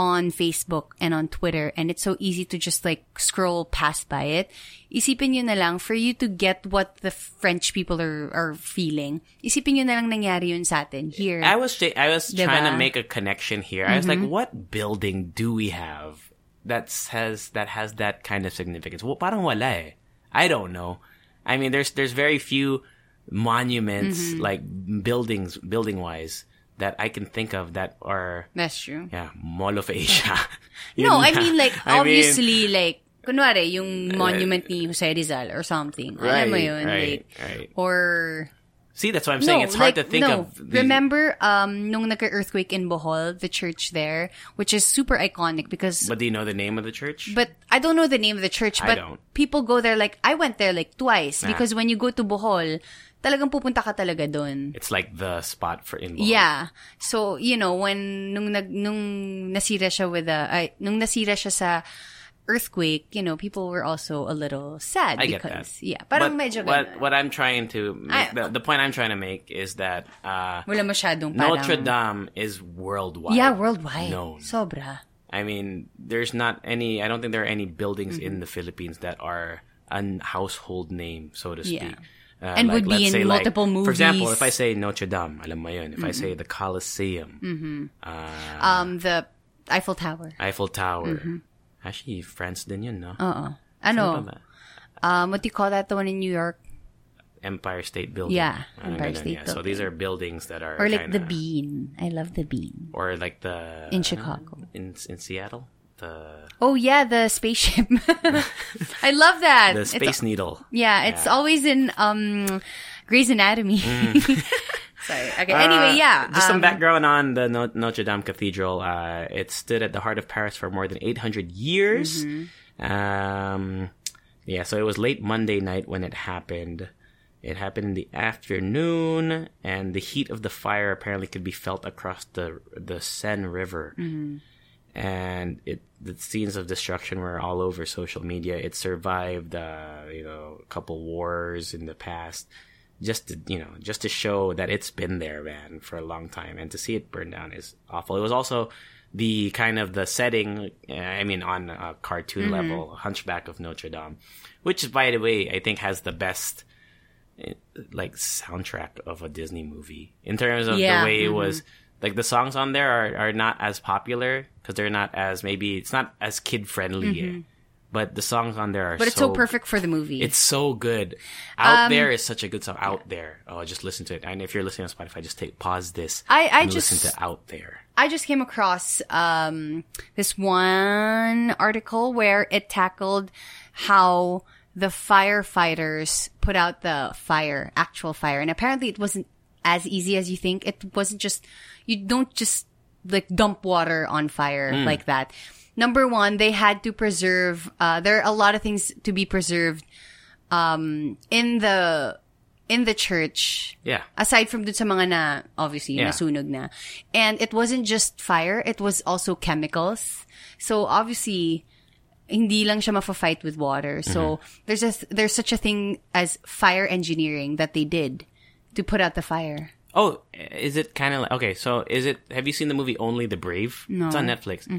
on Facebook and on Twitter and it's so easy to just like scroll past by it. Isipin nyo na lang for you to get what the French people are are feeling. Isipin nyo na lang nangyari yun sa atin here. I was I was Diba? trying to make a connection here. I was like, what building do we have that has that has that kind of significance? Well, parang wala eh. I don't know. I mean, there's there's very few monuments Mm-hmm. like buildings building wise that I can think of that are That's true. yeah Mall of Asia. No, I mean like I mean, obviously like kunwari yung monument ni Jose Rizal or something. Alam mo Right, yun, right, like, right. or see that's what I'm saying. no, it's hard like, to think no. of. the- Remember um nung nagka-earthquake in Bohol, the church there, which is super iconic because But do you know the name of the church? but I don't know the name of the church, I but people go there like I went there like twice Ah. because when you go to Bohol, talagang pupunta ka talaga doon. it's like the spot for in Yeah. So, you know, when nung nag nung nasira siya with a ay, nung nasira siya sa earthquake, you know, people were also a little sad I get that. yeah, parang But medyo what, what I'm trying to I- make, the, the point I'm trying to make is that uh, Wala masyadong parang Notre Dame is worldwide. Yeah, worldwide. known. Sobra. I mean, there's not any. I don't think there are any buildings Mm-hmm. in the Philippines that are a household name, so to speak. Yeah. Uh, And would be in say, like, multiple For example, if I say Notre Dame, alam mo yun. If I say the Colosseum, Um the Eiffel Tower. Eiffel Tower, Mm-hmm. actually France din yun, no? Uh-uh. Ano ba? Um what do you call that the one in New York? Empire State Building. Yeah, Ah, Empire State yeah. So these are buildings that are Or like the kinda- bean. I love the bean. or like the In Chicago. in in Seattle, the Oh yeah, the spaceship. I love that. the It's- Space Needle. Yeah, it's Yeah. always in um Grey's Anatomy. Sorry. Okay. Anyway, yeah. Uh, Just some um, background on the No- Notre Dame Cathedral. Uh, it stood at the heart of Paris for more than 800 years. Mm-hmm. Um, yeah, so it was late Monday night when it happened. It happened in the afternoon, and the heat of the fire apparently could be felt across the the Seine River. Mm-hmm. And it the scenes of destruction were all over social media. It survived, uh, you know, a couple wars in the past. Just to you know just to show that it's been there man for a long time. And to see it burn down is awful. It was also the kind of the setting i mean on a cartoon level hunchback of notre dame which by the way i think has the best eh, like soundtrack of a disney movie in terms of Yeah, the way it was like the songs on there are, are not as popular because they're not as maybe it's not as kid friendly eh. but the songs on there are but it's so perfect for the movie. it's so good. Out Um, there is such a good song. Out there. Oh, just listen to it. And if you're listening on Spotify, just take pause this. I- I just- listen to Out There. I just came across um, this one article where it tackled how the firefighters put out the fire, actual fire, and apparently it wasn't as easy as you think. It wasn't just you don't just like dump water on fire like that. Number one, they had to preserve. Uh, there are a lot of things to be preserved um, in the in the church Yeah. aside from dun sa mga na, obviously, Yeah. nasunog na. And it wasn't just fire, it was also chemicals. So, obviously, hindi lang siya mafa-fight with water. So, Mm-hmm. there's a, there's such a thing as fire engineering that they did to put out the fire. Oh, is it kind of like okay? So is it? Have you seen the movie Only the Brave? No, it's on Netflix.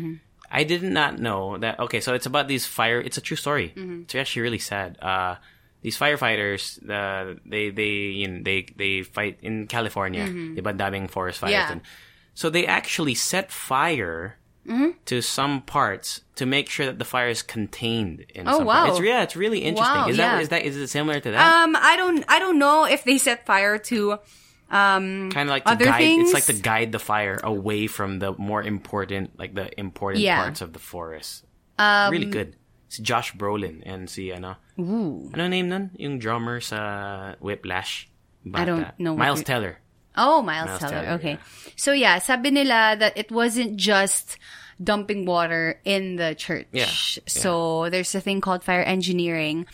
I did not know that. Okay, so it's about these fire. It's a true story. It's actually really sad. Uh, these firefighters, uh, they they you know, they they fight in California. Ba daming forest fires? Yeah. And so they actually set fire to some parts to make sure that the fire is contained. In Oh, some wow. It's yeah, it's really interesting. Wow, is yeah. that is that is it similar to that? Um, I don't, I don't know if they set fire to, um, kind of like to Other guide things? it's like to guide the fire away from the more important like the important Yeah. Um, parts of the forest really good si Josh Brolin and si ano ano name nun yung drummer sa Whiplash I don't know Miles Teller Oh, Miles, Miles Teller. Teller, Okay. yeah. So yeah, sabi nila that it wasn't just dumping water in the church. Yeah, So there's a thing called fire engineering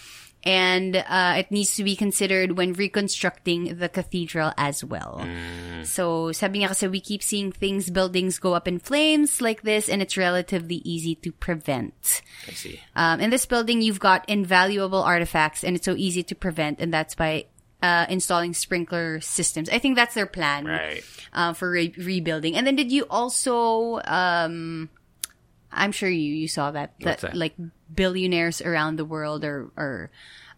and uh, it needs to be considered when reconstructing the cathedral as well. Mm. So sabi niya kasi we keep seeing things, buildings go up in flames like this and it's relatively easy to prevent. I see Um, in this building, you've got invaluable artifacts, and it's so easy to prevent, and that's by uh, installing sprinkler systems. I think that's their plan right uh, for re- rebuilding. And then, did you also um, I'm sure you you saw that What's that? like billionaires around the world are are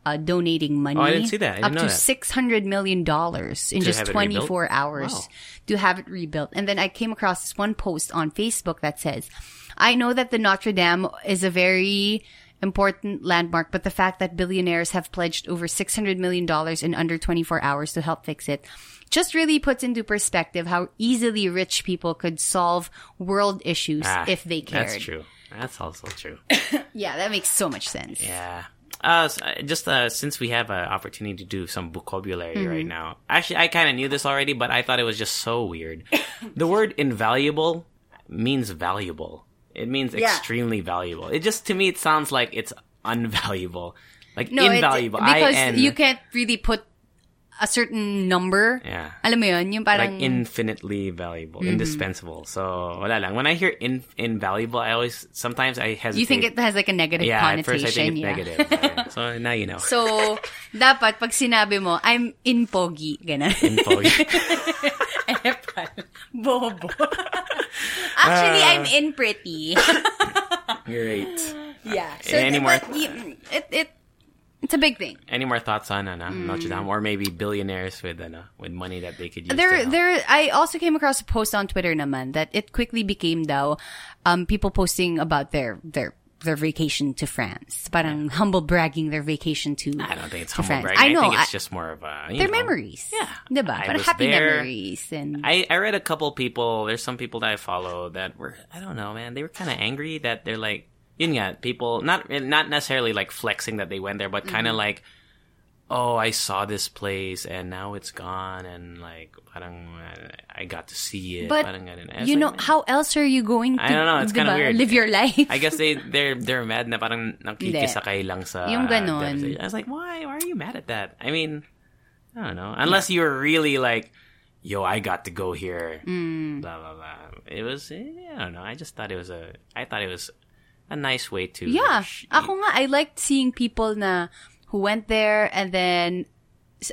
uh, donating money. Oh, I didn't see that. Up didn't know to six hundred million dollars in To just twenty four hours Wow. to have it rebuilt. And then I came across this one post on Facebook that says, "I know that the Notre Dame is a very." Important landmark, but the fact that billionaires have pledged over $600 million in under 24 hours to help fix it just really puts into perspective how easily rich people could solve world issues Ah, if they cared. That's true. That's also true. Yeah, that makes so much sense. Yeah. Uh, uh, just uh, since we have an opportunity to do some vocabulary Mm-hmm. right now, actually, I kind of knew this already, but I thought it was just so weird. the word invaluable means valuable. It means Yeah. extremely valuable. It just to me it sounds like it's unvaluable, like No, it- invaluable. because I-N, you can't really put a certain number. Yeah. Alam mo yun, yung parang... like infinitely valuable, Mm-hmm. indispensable. So wala lang. When I hear in, invaluable, I always sometimes I hesitate. you think it has like a negative yeah, at connotation. first I think it's yeah. negative. Yeah. so now you know. So, dapat pag sinabi mo, I'm in pogi, ganun. Info. Bobo. Actually, I'm in pretty. Great. yeah. So, Any more- but y- it, it, it's a big thing. Any more thoughts on ano, Mm. Notre Dame or maybe billionaires with ano, with money that they could use? There, help? there. I also came across a post on Twitter naman that it quickly became daw, um, people posting about their their their vacation to France, but I'm humble bragging their vacation to. I don't think it's humble France. bragging. I know. think it's I- just more of a you their know, memories. Yeah. diba? I was happy there. memories and. I, I read a couple people. There's some people that I follow that were I don't know, man. They were kind of angry that they're like, yun nga, people not not necessarily like flexing that they went there, but kind of Mm-hmm. like, oh, I saw this place and now it's gone, and like, parang uh, I got to see it. but parang ganun. I was you know, man, how else are you going to? I don't know. It's kind of weird. Live your life. I guess they they're they're mad na parang nakikisakay lang sa Yung ganon. I was like, why? Why are you mad at that? I mean, I don't know. Unless you're really like, yo, I got to go here. Mm. Blah blah blah. It was I don't know. I just thought it was a I thought it was a nice way to Yeah. sh- Ako nga, I liked seeing people na who went there and then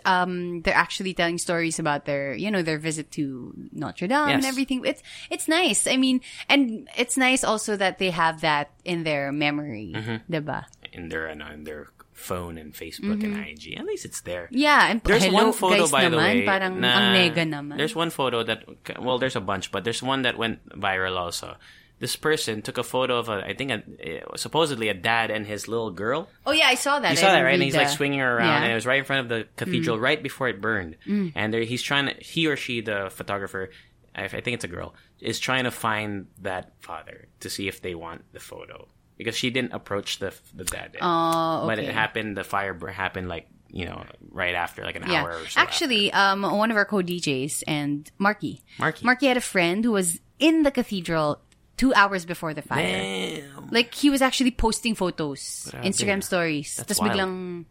um they're actually telling stories about their you know their visit to Notre Dame and everything. It's it's nice. I mean, and it's nice also that they have that in their memory, Mm-hmm. diba? in their in their phone and Facebook and IG. At least it's there. Mm-hmm. Yeah, and There's hello, one photo, guys by the naman, way. parang na- ang nega naman. There's one photo that, well, there's a bunch, but there's one that went viral also. This person took a photo of a, I think, a, supposedly a dad and his little girl. oh yeah, I saw that. You I saw that, right? And he's like swinging her around, Yeah. Mm. and it was right in front of the cathedral, right before it burned. And there, he's trying to, he or she, the photographer, I I think it's a girl, is trying to find that father to see if they want the photo because she didn't approach the the dad. Oh, But it happened. The fire happened like you know right after, like an Yeah. hour or so. Actually, um, one of our co-DJs and Marky. Marky. Marky had a friend who was in the cathedral two hours before the fire. Damn. Like, he was actually posting photos, Grabe. Instagram stories. That's Tapos wild. biglang,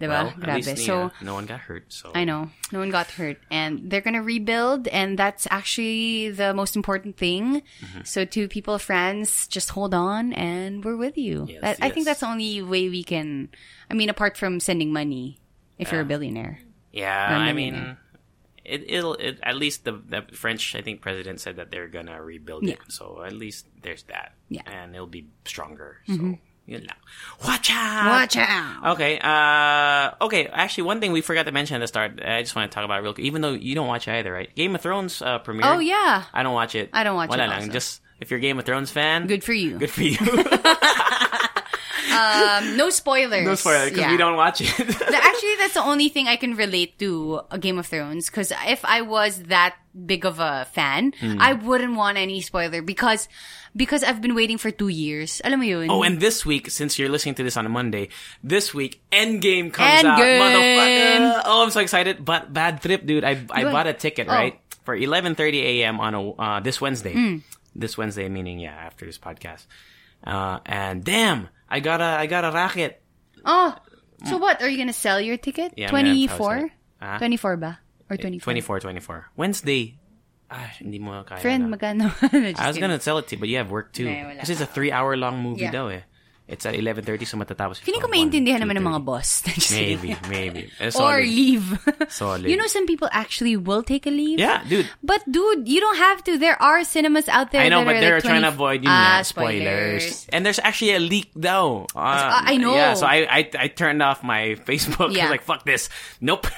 Well, diba? at least Grabe. ni- So, no one got hurt. So I know. No one got hurt. And they're gonna rebuild, and that's actually the most important thing. Mm-hmm. So to people, friends, just hold on, and we're with you. Yes, that, I think yes. that's the only way we can, I mean, apart from sending money, if you're a billionaire. Yeah, I mean, it, it'll it, at least the, the French I think president said that they're gonna rebuild it. So at least there's that. Yeah. Mm-hmm. and it'll be stronger. So yun lang. Watch out! Watch out! Okay. Uh. Okay. Actually, one thing we forgot to mention at the start. I just want to talk about it real quick. Even though you don't watch it either, right? Game of Thrones uh, premiere. Oh, yeah. I don't watch it. I don't watch Wala it lang. Just if you're a Game of Thrones fan, Good for you. Good for you. Um, no spoilers. no spoilers because Yeah. we don't watch it. Actually, that's the only thing I can relate to a Game of Thrones. Because if I was that big of a fan, Hmm. I wouldn't want any spoiler because because I've been waiting for two years. Alam mo yun? Oh, and this week, since you're listening to this on a Monday, this week Endgame comes out, Endgame! motherfucker! Oh, I'm so excited! But bad trip, dude. I I bought a ticket Oh. right for 11:30 a.m. on a uh, this Wednesday. Hmm. This Wednesday, meaning yeah, after this podcast. Uh, and damn, I got a I got a racket. oh, so what? Are you gonna sell your ticket? Yeah, Twenty four. Ah? Twenty four ba or twenty 24, 24. Wednesday. Ah, hindi mo kaya Friend, na. magkano? I was gonna sell it to you, but you have work too. Nah. This is a three-hour long movie, Yeah. though. Eh. It's at 11.30, so matatapos. Feeling ko maintindihan 1, naman ng 2:30. mga boss. Maybe, maybe. Eh, Or leave. Solid. You know, some people actually will take a leave. Yeah, dude. But dude, you don't have to. There are cinemas out there. I know, that but are they're like trying to avoid yun Ah, nga, spoilers. And there's actually a leak though. Uh, I know. Yeah, so I, I I turned off my Facebook. Yeah. I was like, fuck this. Nope.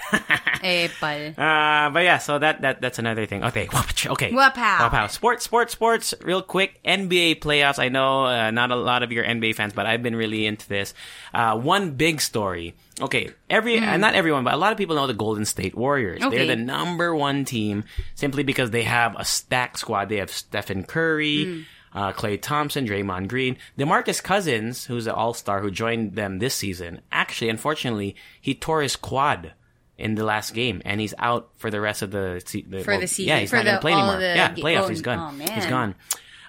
Eh, pal. Uh, but yeah, so that, that that's another thing. Okay, wapach, okay. Wapow. Wapow. Sports, sports, sports. Real quick, NBA playoffs. I know uh, not a lot of your NBA fans, but I've been really into this. Uh, one big story. Okay, every uh, not everyone, but a lot of people know the Golden State Warriors. Okay. They're the number one team simply because they have a stacked squad. They have Stephen Curry. Hmm. Uh, Klay Thompson, Draymond Green, DeMarcus Cousins, who's an all-star who joined them this season. Actually, unfortunately, he tore his quad in the last game, and he's out for the rest of the, se- the For the Yeah, he's For not going to play anymore. yeah, playoffs. oh, he's gone. oh. He's gone.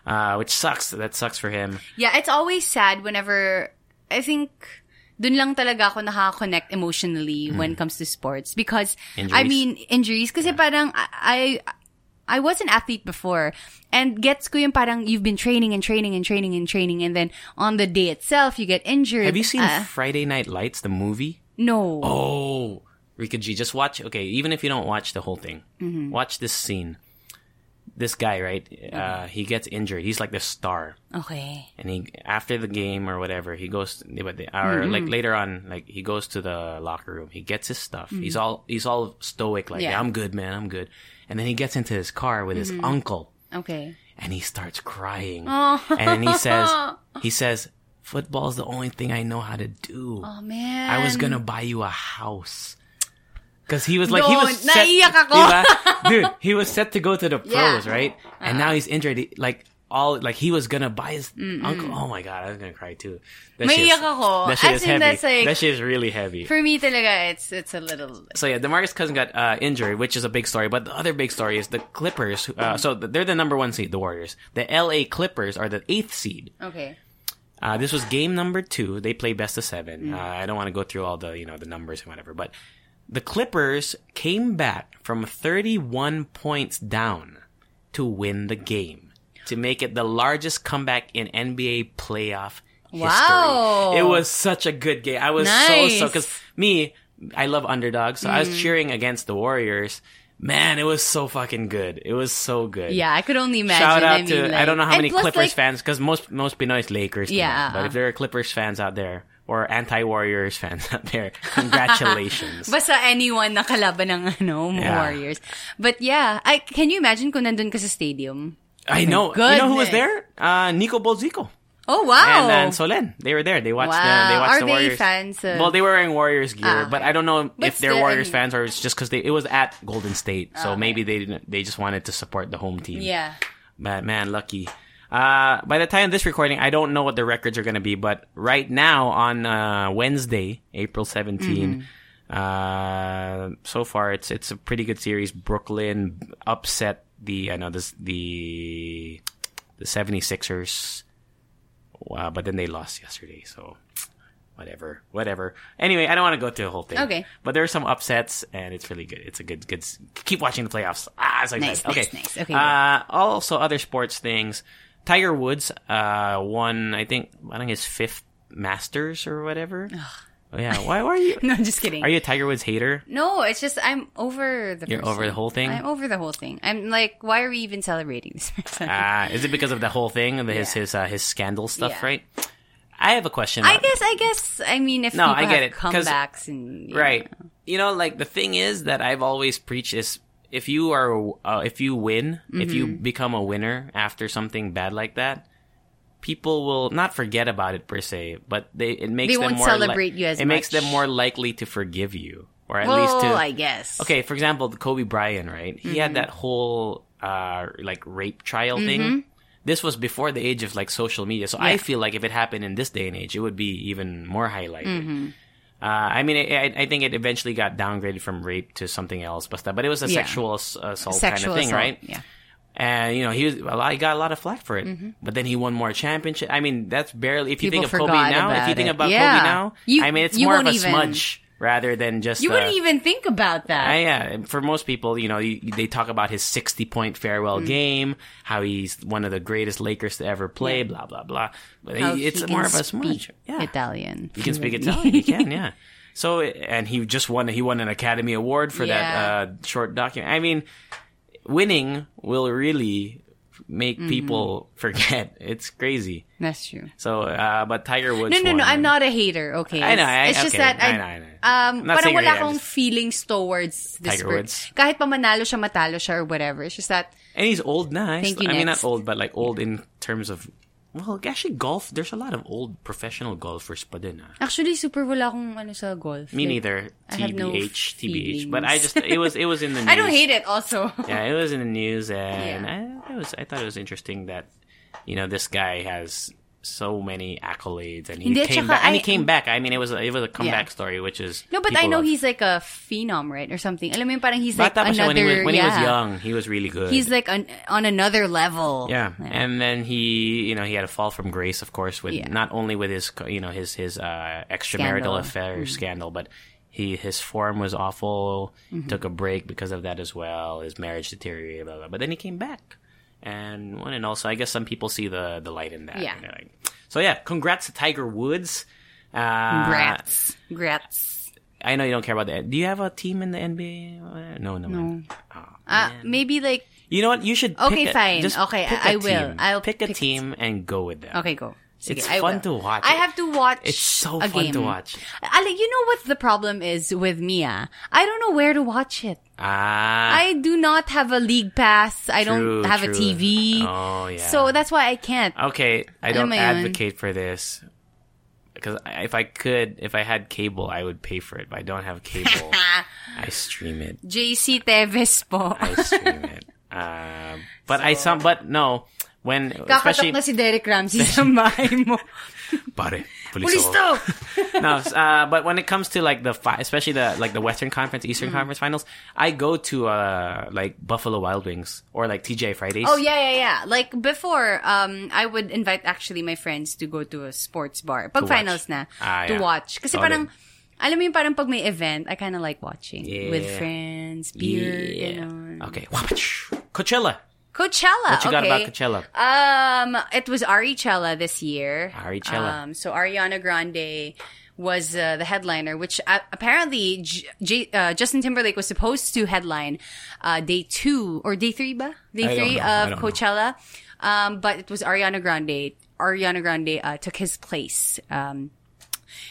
Uh, which sucks. That sucks for him. Yeah, it's always sad whenever I think dun lang talaga ako nakaka-connect emotionally when it comes to sports because I. Injuries. mean injuries kasi parang I, I I was an athlete before and gets ko yung parang you've been training and training and training and training and then on the day itself you get injured. Have you seen Uh, Friday Night Lights, the movie? no. Oh, Rica G, just watch. Okay, even if you don't watch the whole thing, Mm-hmm. watch this scene. This guy, right? Mm-hmm. Uh, he gets injured. He's like the star. Okay. and he after the game or whatever he goes but the, or mm-hmm. like later on like he goes to the locker room he gets his stuff mm-hmm. he's all he's all stoic like Yeah. yeah. i'm good man i'm good and then he gets into his car with his uncle Okay. and he starts crying oh. and he says he says football's the only thing i know how to do Oh man. i was gonna buy you a house because he was like he was set. Diba? dude he was set to go to the Yeah. pros right and now he's injured like all like he was gonna buy his uncle oh my god i was gonna cry too that shit is- Maiyak ako. that shit As is heavy that's like- that shit is really heavy For me talaga it's it's a little so yeah, Demarcus Cousins got uh, injured, which is a big story. But the other big story is the Clippers. Uh, so they're the number one seed, the Warriors. The LA Clippers are the eighth seed. Okay. Uh, this was game number two. They play best of seven. Uh, I don't want to go through all the you know the numbers and whatever, but the Clippers came back from 31 points down to win the game to make it the largest comeback in NBA playoff history. Wow. It was such a good game. I was Nice. so so because me, I love underdogs, so I was mm. cheering against the Warriors. Man, it was so fucking good. It was so good. Yeah, I could only imagine. Shout out I mean, to like, I don't know how many plus, Clippers like, fans because most most Pinoy's Lakers. Yeah, but if there are Clippers fans out there or anti Warriors fans out there, congratulations. Basta anyone na kalaban ng ano, Yeah. Warriors. But yeah, I can you imagine kung nandun ka sa stadium? I know. You know who was there? Uh, Nico Bolzico Oh wow. and, and Solenn. They were there. They watched the Wow. they watched Are the they Warriors. fans of- Well, they were wearing Warriors gear, Ah, but. I don't know But if they're Warriors mean- fans or it's just because they it was at Golden State, so maybe they didn't. They just wanted to support the home team. yeah. But man, lucky. Uh, by the time of this recording, I don't know what the records are going to be, but right now on uh, Wednesday, April 17, uh, so far it's it's a pretty good series. Brooklyn upset the I know this the the 76ers, uh, but then they lost yesterday, so whatever, whatever. Anyway, I don't want to go through the whole thing. Okay. But there are some upsets, and it's really good. It's a good, good. Keep watching the playoffs. Ah, it's like Nice, that. Okay. nice, nice. Okay, Uh, also, other sports things. Tiger Woods uh, won, I think, I think his fifth Masters or whatever. Oh, yeah. Why, why are you? No, just kidding. Are you a Tiger Woods hater? No, it's just I'm over the. You're person. over the whole thing? I'm over the whole thing. I'm like, why are we even celebrating this person? Uh, is it because of the whole thing, his Yeah. his uh, his scandal stuff, Yeah. right? I have a question. I guess. I guess. I mean, if No, people I get it, comebacks and you right know. you know like the thing is that i've always preached is if you are uh, if you win if you Mm-hmm. become a winner after something bad like that people will not forget about it per se but they it makes They them more li- celebrate you as it makes them more likely to forgive you or at well, least to I guess. okay for example the kobe bryant right he Mm-hmm. had that whole uh like rape trial thing this was before the age of like social media so i Mm-hmm. Feel like if it happened in this day and age it would be even more highlighted Mm-hmm. Uh, I mean, I, I think it eventually got downgraded from rape to something else, but but it was a Yeah. sexual ass- assault Sexual kind of thing, assault, right? Yeah. And you know, he was a lot, he got a lot of flack for it, but then he won more championship. I mean, that's barely. If you Mm-hmm. People think of Kobe now, if you think it. about Yeah. Kobe now, You- I mean, it's more of a even- smudge, rather than just You uh, wouldn't even think about that. Uh, yeah, for most people, you know, you, they talk about his 60 point farewell Mm. game, how he's one of the greatest Lakers to ever play, blah, blah, blah. But How he, it's more of a smudge. Yeah. Italian. He can speak Italian. He can, yeah. So, and he just won, he won an Academy Award for that uh, short document. I mean, winning will really make Mm-hmm. people forget. It's crazy. That's true. So, uh, but Tiger Woods No, no, no. I'm not a hater. Okay, I know, I- it's just that I, I know, I know. um, I'm not parang wala akong just- feelings towards this Tiger per- Woods? Kahit pa manalo siya, matalo siya, or whatever. It's just that And he's old now. Thank you, I mean, not old, but like old in terms of. Well, actually, golf. There's a lot of old professional golfers pa din. ah. actually super wala akong ano sa golf. Me Like, neither. I have no TBH, TBH. feelings. But I just it was it was in the news. I don't hate it. Also, Yeah, it was in the news, and Yeah. I, it was I thought it was interesting that you know this guy has so many accolades, and he came back. And he I- came back. I mean, it was a, it was a comeback Yeah. story, which is no, but I know love. he's like a phenom, right, or something. Alam mo parang he's like Bata another. when he was when yeah. he was young. He was really good. He's like an, on another level. Yeah. and then he, you know, he had a fall from grace, of course, with Yeah. not only with his, you know, his his uh, extramarital Scandal. affair Mm-hmm. scandal, but he his form was awful. Mm-hmm. Took a break because of that as well. His marriage deteriorated, blah, blah. but then he came back, and one and also, I guess some people see the the light in that. Yeah. Like- so yeah, congrats to Tiger Woods. Uh, Grats, grats. I know you don't care about that. Do you have a team in the NBA? No, no. man. Oh, Uh, maybe like you know what? You should. Okay, a- fine. Just Okay, I will. team. I'll pick a pick a team and go with them. okay, go. Sige, It's I fun will. to watch. I have to watch. It's so a fun to watch. Ale, you know what the problem is with Mia? I don't know where to watch it. Ah, I do not have a league pass. I True, don't have a. TV. Oh, yeah. So that's why I can't. okay. I don't advocate for this because if I could, if I had cable, I would pay for it. But I don't have cable. I stream it. JC Teves po. I stream it. Uh, but I some, but no. When Kakatok especially na si Derek Ramsey sa bahay mo. pare, Police ako. to! no, uh, but when it comes to like the fi- especially the like the Western Conference, Eastern Mm. Conference Finals, I go to uh like Buffalo Wild Wings or like TGI Fridays. Oh yeah, yeah, yeah. Like before, um, I would invite actually my friends to go to a sports bar. Pag To watch. finals na, Ah, to yeah. watch. Kasi Solid. parang, alam mo yung parang pag may event, I kind of like watching. With friends, beer, Yeah. ganon. Okay. Coachella. Coachella. What you got okay. about Coachella? Um, it was Ari Chella this year. Ari Chella. Um, so Ariana Grande was uh, the headliner, which uh, apparently J- J- uh, Justin Timberlake was supposed to headline uh, day two or day three, ba? Day I three of. Coachella. Um, but it was Ariana Grande. Ariana Grande uh, took his place. Um,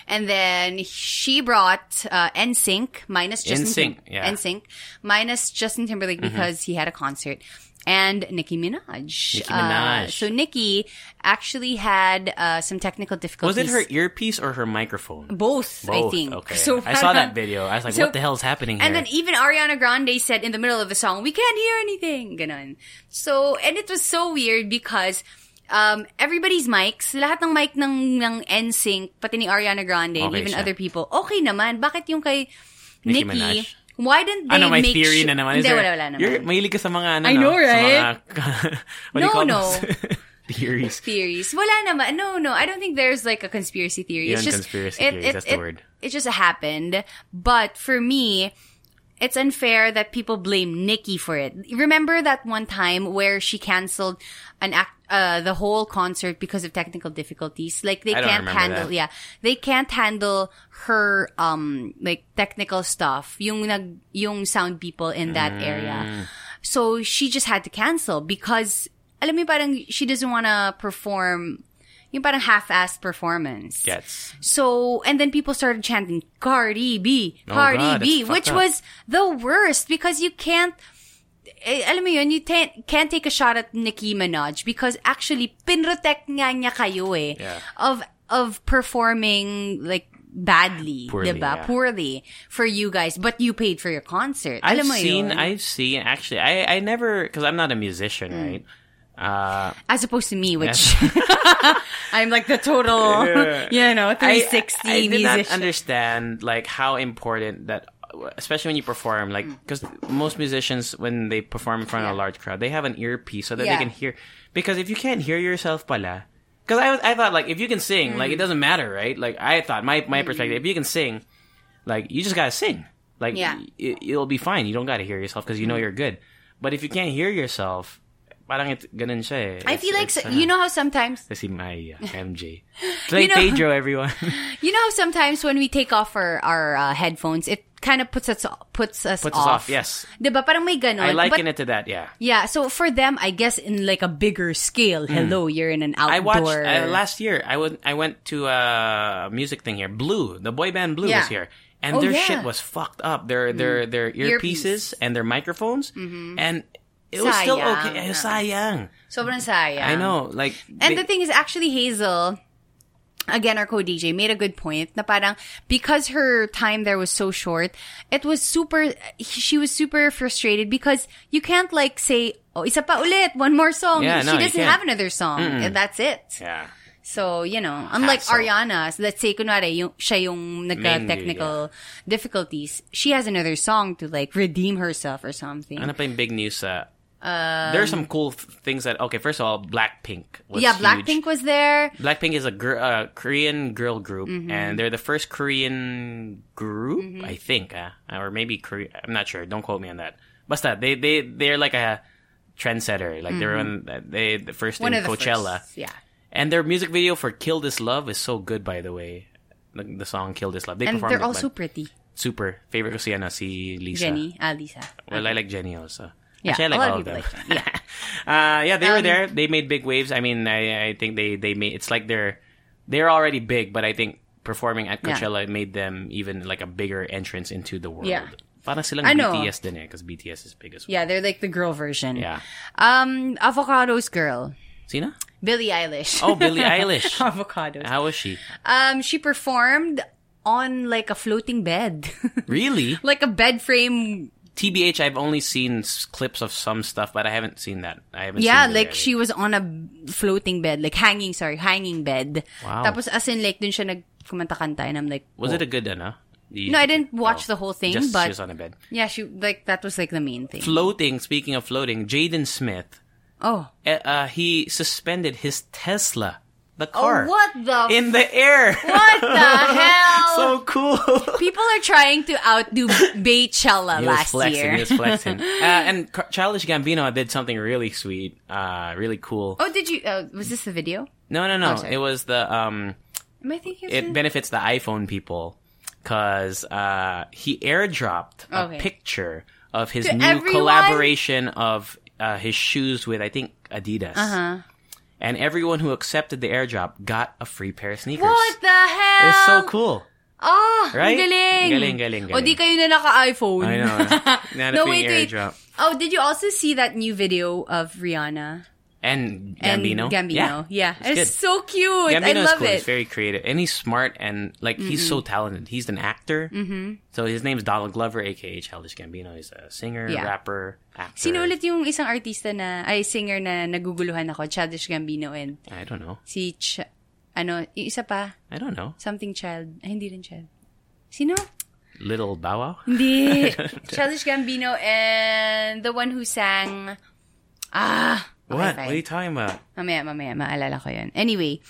and then she brought uh, NSYNC minus Justin NSYNC, Tim- yeah. Mm-hmm. NSYNC minus Justin Timberlake because he had a concert. And Nicki Minaj. Nicki Uh, Minaj. so Nicki actually had uh, some technical difficulties. Was it her earpiece or her microphone? Both, I Both. think. Okay. So I saw that video. I was like, So- what the hell's happening here? And then even Ariana Grande said in the middle of the song, "We can't hear anything." Ganon. So and it was so weird because um, everybody's mics, lahat ng mic ng ng NSYNC, pati ni Ariana Grande, and Okay even siya. other people, okay naman. Bakit yung kay Nicki Nicki? Minaj? Why didn't they ano, may make theory su- na naman. Is Hindi, there- wala, wala naman. You're mahilig ka sa mga, ano, I no? know, Sa right? mga, what do you No, no. Theories. theories. Wala naman. No, no. I don't think there's like a conspiracy theory. Yun, it's just conspiracy it, theories, it, that's the it- word. It just happened. But for me, it's unfair that people blame Nicki for it. Remember that one time where she canceled an act, uh, the whole concert because of technical difficulties? Like they can't handle, that. yeah, they can't handle her, um, like technical stuff. Yung nag, yung sound people in that Mm. area. So she just had to cancel because, alam mo parang she doesn't want to perform yung parang half-assed performance. Gets. So, and then people started chanting, Cardi B, Oh, Cardi God, B, which up. was the worst because you can't, alam mo yun, you ta- can't take a shot at Nicki Minaj because actually, pinrotect nga niya kayo eh, Yeah. of, of performing like badly, Poorly, diba? yeah. Poorly for you guys, but you paid for your concert. I've alam mo seen, yun? I've seen, actually, I, I never, because I'm not a musician, Mm. right? Uh, As opposed to me, which I'm like the total, you know, 360 I, I did musician. not understand like how important that, especially when you perform, like Mm. because most musicians when they perform in front of a large crowd, they have an earpiece so that Yeah. they can hear. Because if you can't hear yourself, pala. Because I, was- I thought like if you can sing, Mm. like it doesn't matter, right? Like I thought my my perspective, if you can sing. Like you just gotta sing. Like Yeah. it'll be fine. You don't gotta hear yourself because you know you're good. But if you can't hear yourself, parang it, ganun siya eh. I It's- feel like, so- uh, you know how sometimes, my uh, MJ. Play You know- Pedro, everyone. you know how sometimes when we take off our, our uh, headphones, it kind of puts us, puts us Puts us off. off, yes. Diba? Parang may ganon. I liken But- it to that, yeah. Yeah, so for them, I guess in like a bigger scale, hello, you're in an outdoor. Mm. I watched uh, last year. I went. I went to a music thing here. Blue, the boy band Blue Yeah. was here, and Oh, their yeah. Mm. shit was fucked up. Their their their earpieces and their microphones, and it was still Sayang. okay. Eh, Sayang. Sobrang sayang. I know. Like, And they- the thing is, actually, Hazel, again, our co-DJ, made a good point na parang, because her time there was so short, it was super, she was super frustrated because you can't like say, oh, isa pa ulit, one more song. Yeah, she no, you doesn't can't. have another song. And that's it. yeah. So, you know, unlike Hassle. Ariana, so let's say, kunwari, yung, siya yung nagka-technical difficulties, she has another song to like redeem herself or something. Ano pa yung big news? Uh, there are some cool th- things that. Okay, first of all, Blackpink. Was yeah, huge. Blackpink was there. Blackpink is a gr- uh, Korean girl group, Mm-hmm. and they're the first Korean group, I think, uh, or maybe Korea. I'm not sure. Don't quote me on that. Basta, they they they're like a trendsetter. Like they're on they the first Mm-hmm. One in Coachella, first. Yeah. and their music video for "Kill This Love" is so good. By the way, the, the song "Kill This Love." They And performed they're it, also but pretty. super favorite ko si ano si Lisa. Jennie, ah, Lisa. Well, I like Jennie also. Yeah, Actually, I like all of them. like uh, yeah, they were Um, there. They made big waves. I mean, I, I think they, they made, it's like they're, they're already big, but I think performing at Yeah. Coachella made them even like a bigger entrance into the world. Yeah. Parang silang I know. BTS din eh, because BTS is big as well. Yeah, they're like the girl version. Yeah. Um, Avocados girl, Sina? Billie Eilish. Oh, Billie Eilish. Avocados. How was she? Um, she performed on like a floating bed, Really? like a bed frame. TBH, I've only seen clips of some stuff, but I haven't seen that. I haven't Yeah, like she was on a floating bed, like hanging. Sorry, hanging bed. Wow. Tapos as in like dun siya nagkumanta-kanta, and I'm like, Was oh. it a good ano? The- No, I didn't watch oh, the whole thing, just, but- she was on a bed. Yeah, she like that was like the main thing. Floating, speaking of floating, Jaden Smith oh, uh, uh, he suspended his Tesla, the car, oh, what the in the air. what the hell? so cool. People are trying to outdo Beychella last flexing. year. He was flexing. uh, and Childish Gambino did something really sweet, uh, really cool. Oh, did you? Uh, was this the video? No, no, no. Oh, it was the um. Am I thinking? It it benefits the iPhone people because uh, he airdropped a Okay. picture of his To new everyone? collaboration of uh, his shoes with I think Adidas. Uh-huh. And everyone who accepted the airdrop got a free pair of sneakers. What the hell? It's so cool. Ah, Right? ang galing. Galing, galing, O galing. di kayo na naka-iPhone. I know. No, wait, wait. Oh, did you also see that new video of Rihanna And and Gambino. Gambino? Yeah, it's it's, so cute. I Gambino is love cool. it. He's very creative, and he's smart, and like he's so talented. He's an actor. Mm-hmm. So his name's Donald Glover, aka Childish Gambino. He's a singer, Yeah. rapper, actor. Sino ulit yung isang artista na, ay singer na naguguluhan ako, Childish Gambino and I don't know. si, Ch- ano, isa pa, I don't know. something child, ay hindi rin child. Sino? Little Bow Wow. Hindi. Childish Gambino and the one who sang, ah, okay, What? fine. What are you talking about? Mamaya, mamaya, maalala ko yun. Anyway,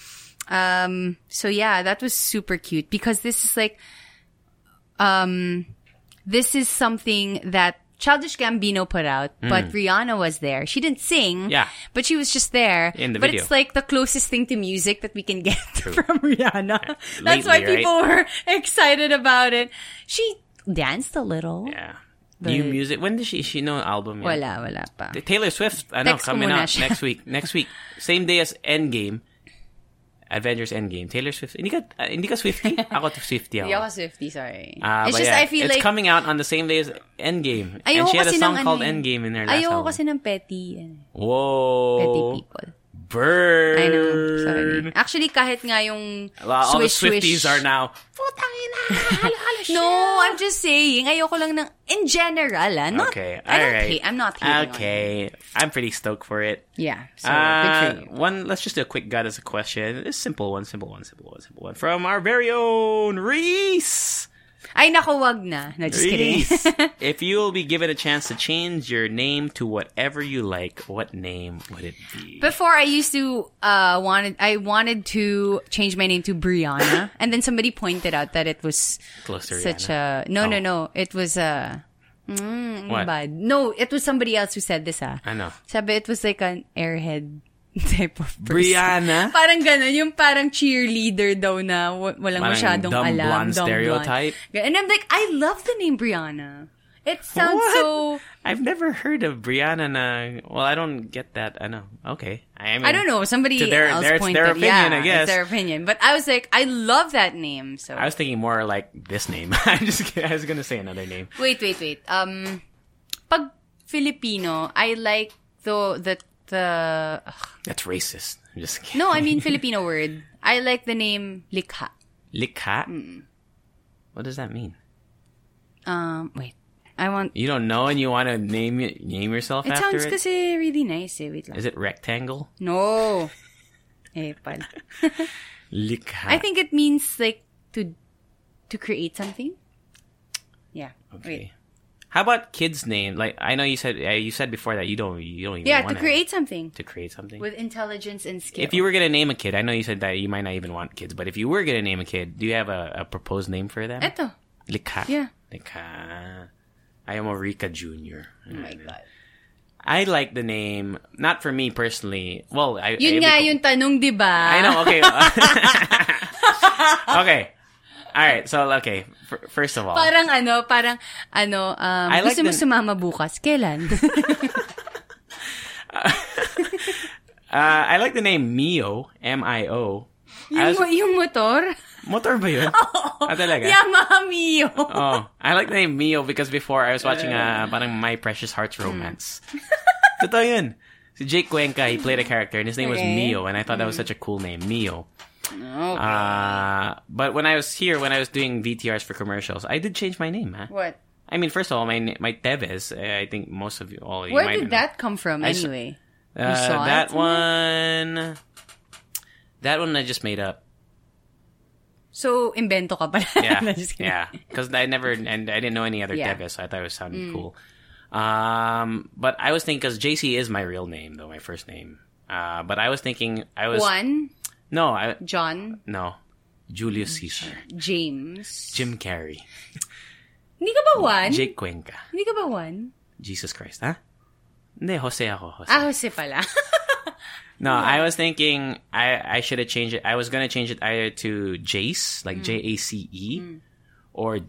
um, so yeah, that was super cute because this is like, um, this is something that Childish Gambino put out, but Rihanna was there. She didn't sing, Hmm. Yeah. but she was just there. In the but video. it's like the closest thing to music that we can get from Rihanna. That's Lately, why right? people were excited about it. She danced a little. Yeah. New music. When did she? She know an album? yet? Wala, wala pa. Taylor Swift. I know Text coming out siya. next week. Next week, same day as Endgame. Avengers Endgame. Taylor Swift. Hindi ka, uh, hindi ka Swiftie? Ako to Swiftie ako. Hindi ako Swiftie, sorry. Ah, it's just, yeah, I feel it's like, coming out on the same day as Endgame. ayoko and she had a song called eh. Endgame in her last Ayoko album. kasi ng petty, Whoa. petty people. Burn. I know. Sorry. Actually, kahit nga yung Well, all the Swifties swish. are now. No, I'm just saying. Ayoko lang ng, in general, ah. Not, Okay, I don't alright. hate, I'm not hating. Okay, I'm pretty stoked for it. Yeah. So, Uh, good for you. one, let's just do a quick gut as a question. It's simple one, simple one, simple one, simple one from our very own Reese. Ay, naku, wag na. No, just kidding. If you will be given a chance to change your name to whatever you like, what name would it be? Before I used to uh wanted I wanted to change my name to Brianna, and then somebody pointed out that it was Close to such Rihanna. a no no Oh. no. It was a mm, What? bad. No, it was somebody else who said this. Ah, I know. sabi it was like an airhead type of person. Brianna? Parang gano'n, yung parang cheerleader daw na wa- walang Parang masyadong dumb alam. blonde dumb stereotype? Blonde. And I'm like, I love the name Brianna. It sounds What? so... I've never heard of Brianna. Na, well, I don't get that. I know. Okay. I, mean, I don't know. Somebody To their- else their- it's pointed. their opinion, yeah, I guess. It's their opinion. But I was like, I love that name. So I was thinking more like this name. I just kidding. I was gonna say another name. wait, wait, wait. Um, pag Filipino, I like the the the. ugh. That's racist. I'm just kidding. no, I mean Filipino word. I like the name Likha. Likha. What does that mean? Um, wait. I want. You don't know, and you want to name it- name yourself It after sounds it? kasi really nice. Eh. Wait lang. Is it rectangle? No. Eh, pal. Likha. I think it means like to to create something. Yeah. Wait. How about kids' name? Like I know you said uh, you said before that you don't you don't even Yeah, to create something to create something. with intelligence and skill. if you were gonna name a kid, I know you said that you might not even want kids, but if you were gonna name a kid, do you have a, a proposed name for them? Eto. Likha. Yeah. Likha. I am a Rica Jr. Oh my God. I like the name, not for me personally. Well, I Yun I- nga yung tanong, di ba? I know. Okay. okay. All right. So okay. F- first of all, Parang ano, parang ano, um, I like gusto mo sumama bukas? Kailan? uh, I like the name Mio. M I O. Yung, was- yung motor? Motor ba yun? Ah, talaga? Yamaha Mio. Oh, I like the name Mio because before I was watching uh, parang My Precious Heart's Romance. Totoo yun. Si Jake Cuenca, he played a character and his name was Mio and I thought that was such a cool name, Mio. Uh, but when I was here, when I was doing VTRs for commercials, I did change my name, huh? What? I mean, first of all, my my Tevez, uh, I think most of you all you Where did know. that come from I anyway? Uh, saw that it one, that one I just made up. So, invento ka pala. Yeah, yeah. Because I never and I didn't know any other Yeah. Mm. Tevez, so I thought it was sounded cool. Um, but I was thinking because JC is my real name, though my first name. Uh, but I was thinking I was Juan, no, I John, no, Julius Caesar, James. Jim Carrey, Hindi ka ba Juan? Jake Cuenca, Hindi ka ba Juan? Jesus Christ, huh? Hindi, Jose ako, Jose. Ah, Jose pala. No, I was thinking I I should have changed it. I was gonna change it either to Jace, like J A C E, or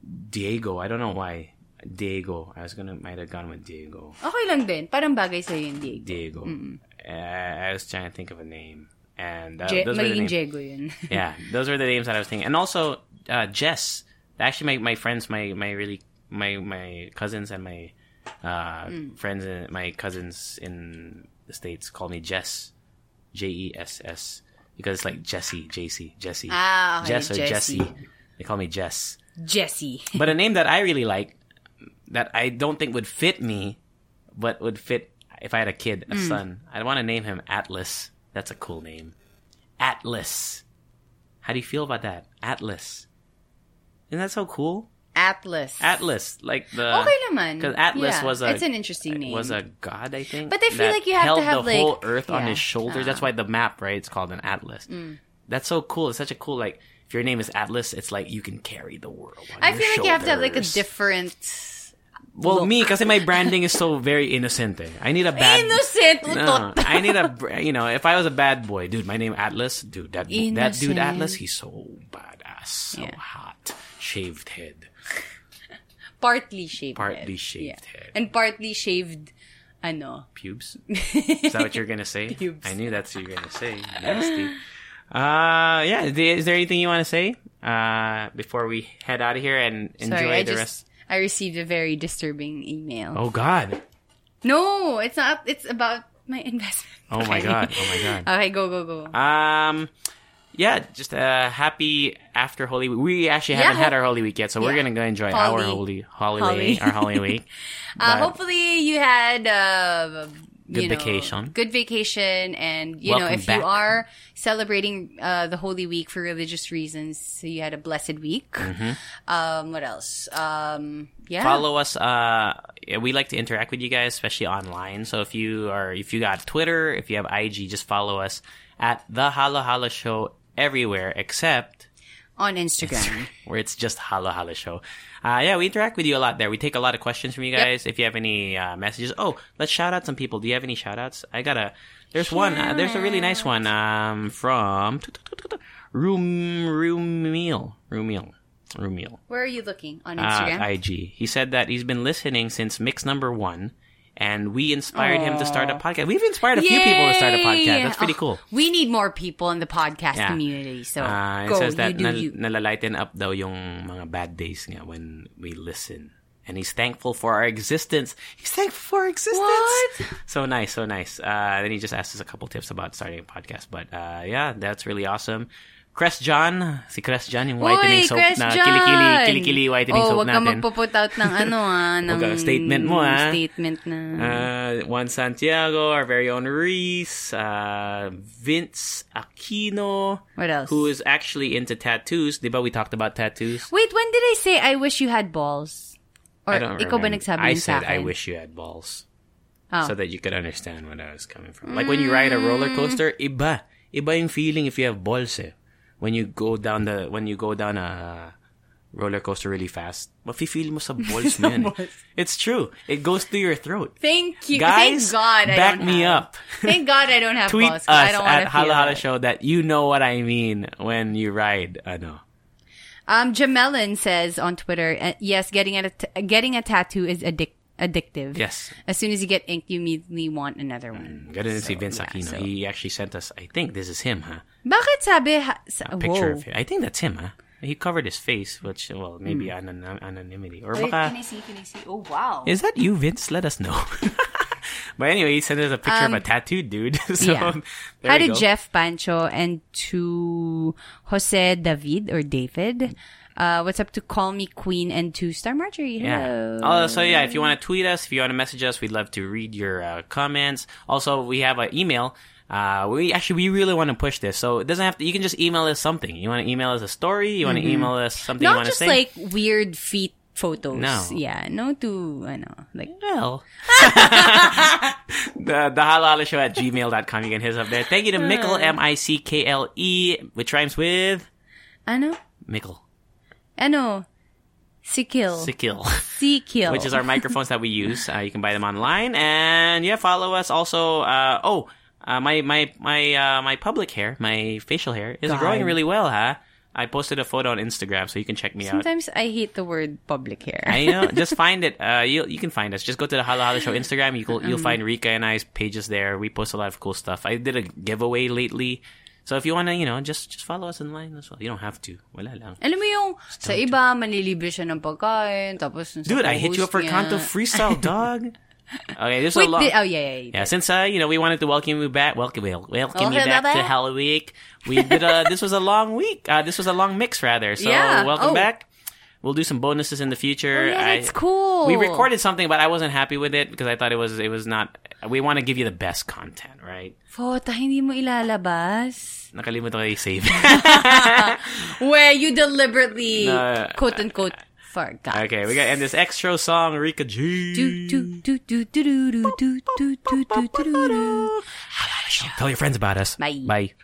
Diego. I don't know why Diego. I was gonna might have gone with Diego. okay lang din. Parang bagay sa'yo yung Diego. Diego. Uh, I was trying to think of a name, and uh, Je- those were the names. Yeah, those were the names that I was thinking, and also uh, Jess. Actually, my, my friends, my my really my my cousins and my uh, friends and my cousins in the states call me Jess, J E S S, because it's like Jesse, JC, Jesse, Ah, Jess or Jesse. Jesse. They call me Jess. Jesse. But a name that I really like, that I don't think would fit me, but would fit if I had a kid, a son. I'd want to name him Atlas. That's a cool name. Atlas. How do you feel about that? Atlas. Isn't that so cool? Atlas. Atlas, like the Okay naman. because Atlas Yeah, was a it's an interesting name. was a god, I think. But they feel like you have to held have, the whole like- earth on his shoulders. That's why the map, right? It's called an atlas. Mm. That's so cool. It's such a cool like. If your name is Atlas, it's like you can carry the world. I feel like you have to have like a different... Well, me, because my branding is so very innocent. Eh. I need a bad. Innocent! No, I need a. You know, if I was a bad boy, dude, my name Atlas, dude, that that dude Atlas, he's so badass, so Yeah. hot, shaved head, Partly shaved partly head. shaved Yeah. head, And partly shaved, ano, pubes. Is that what you're gonna say? Pubes. I knew that's what you're gonna say. Nasty. Uh, yeah. Is there anything you want to say uh before we head out of here and enjoy Sorry, the just rest? I received a very disturbing email. Oh God! No, it's not. It's about my investment. Oh my God! Oh my God! Okay, go go go. Um, yeah, just uh, happy after Holy Week. We actually Yeah, haven't had ho- our Holy Week yet, so we're gonna go enjoy Holy. our Holy Holy Holy. Week, our Holy Week. Uh, hopefully you had uh, Good you know, vacation. good vacation, and you know, if back. you are celebrating uh, the Holy Week for religious reasons, so you had a blessed week. Um, what else? Um, yeah. Mm-hmm. Follow us. Uh, we like to interact with you guys, especially online. So if you are, if you got Twitter, if you have IG, just follow us at the Halo-Halo Show everywhere except on Instagram. where it's just Halo-Halo Show. Uh, yeah, we interact with you a lot there. We take a lot of questions from you guys. If you have any uh, messages, oh, let's shout out some people. Do you have any shout outs? I got a. There's one. Uh, there's a really nice one um, from Room Rumiel. Rumiel. Rumiel. Where are you looking on Uh, Instagram? IG. He said that he's been listening since mix number one, and we inspired him to start a podcast. We've inspired a few people to start a podcast. That's pretty Oh, cool. We need more people in the podcast Yeah. community. So Uh, it go, says that you nal- you. nalalighten up daw yung mga bad days nga when we listen. And he's thankful for our existence. He's thankful for our existence. What? So nice, so nice. Uh, then he just asked us a couple tips about starting a podcast. But uh, yeah, that's really awesome. Crest John, si Crest John, yung whitening Uy, soap Chris na John! kilikili, kilikili whitening oh, soap wag ka natin. magpo-put out ng ano ah, ng ka- statement mo, ah. Statement na. Uh, Juan Santiago, our very own Reese, uh, Vince Aquino, What else? who is actually into tattoos. Diba we talked about tattoos? Wait, when did I say I wish you had balls? Or I don't ikaw ba remember. nagsabi I said I wish you had balls. Oh. So that you could understand where I was coming from. Like when you ride a roller coaster, iba. Iba yung feeling if you have balls eh. When you go down the, when you go down a roller coaster really fast, mafe-feel mo sa balls mo yan eh. It's true. It goes through your throat. Thank you. Guys, Thank God I back don't me have. up. Thank God I don't have Tweet balls. us 'cause I don't at Hala Hala. Show that you know what I mean when you ride, ano. Um, Jamelin says on Twitter, uh, yes, getting a t- getting a tattoo is addic- addictive. Yes. As soon as you get ink, you immediately want another one. Mm, Ganun si So, Vince yeah, Aquino. so- He actually sent us, I think this is him, huh? Bakit sabi ha- sa- A picture Whoa. of him. I think that's him, huh? He covered his face, which, well, maybe hmm. anon- anonymity. Or. Wait, baka, can I see? Can I see? Oh wow. is that you, Vince? Let us know. but anyway, he sent us a picture of a tattooed dude. so, Um, yeah. you go. Jeff Pancho and to Jose David or David. Uh, what's up to Call Me Queen and to Star Marjorie? Yeah. Hello. Oh, so yeah, if you want to tweet us, if you want to message us, we'd love to read your uh, comments. Also, we have an email. Uh, we actually we really want to push this, so it doesn't have to. You can just email us something. You want to email us a story. You want to email us something you Not want to just say. like weird feet photos. No. Yeah, no to, ano, like, Well, the, the halohalo show at gmail.com. You can hit us up there. Thank you to Mickle, M I C K L E, which rhymes with I know. ano? Mickle, Ano? Sikil. Sikil, Sikil. which is our microphones that we use. Uh, you can buy them online. And yeah, follow us also. Uh, oh, uh, my, my, my, uh, my public hair, my facial hair is God. growing really well, huh? I posted a photo on Instagram, so you can check me out. Sometimes I hate the word public hair. I know. Just find it. Uh, you you can find us. Just go to the Halo-Halo Show Instagram. You will, you'll find Rica and I's pages there. We post a lot of cool stuff. I did a giveaway lately, so if you wanna, you know, just just follow us online as well. You don't have to. Wala lang. Alam mo yung, sa iba, manlilibre siya ng pagkain, tapos Dude, I hit you up for Kanto freestyle, dog. Okay, this is Wait, a long. di- oh yeah, yeah, yeah. Yeah, since uh, you know, we wanted to welcome you back. Welcome, wel- welcome you back to. Hell Week. We did a. this was a long week. Uh, this was a long mix, rather. So Yeah. welcome Oh. back. We'll do some bonuses in the future. Oh, yeah, I- cool. We recorded something, but I wasn't happy with it because I thought it was it was not. We want to give you the best content, right? Fota, hindi mo ilalabas. Nakalimutan ko i-save. Where you deliberately, No. quote unquote, forgot. Okay, we got and this extra song, Rica G. Tell your friends about us. Bye. Bye.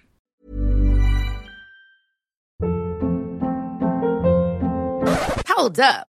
Hold up.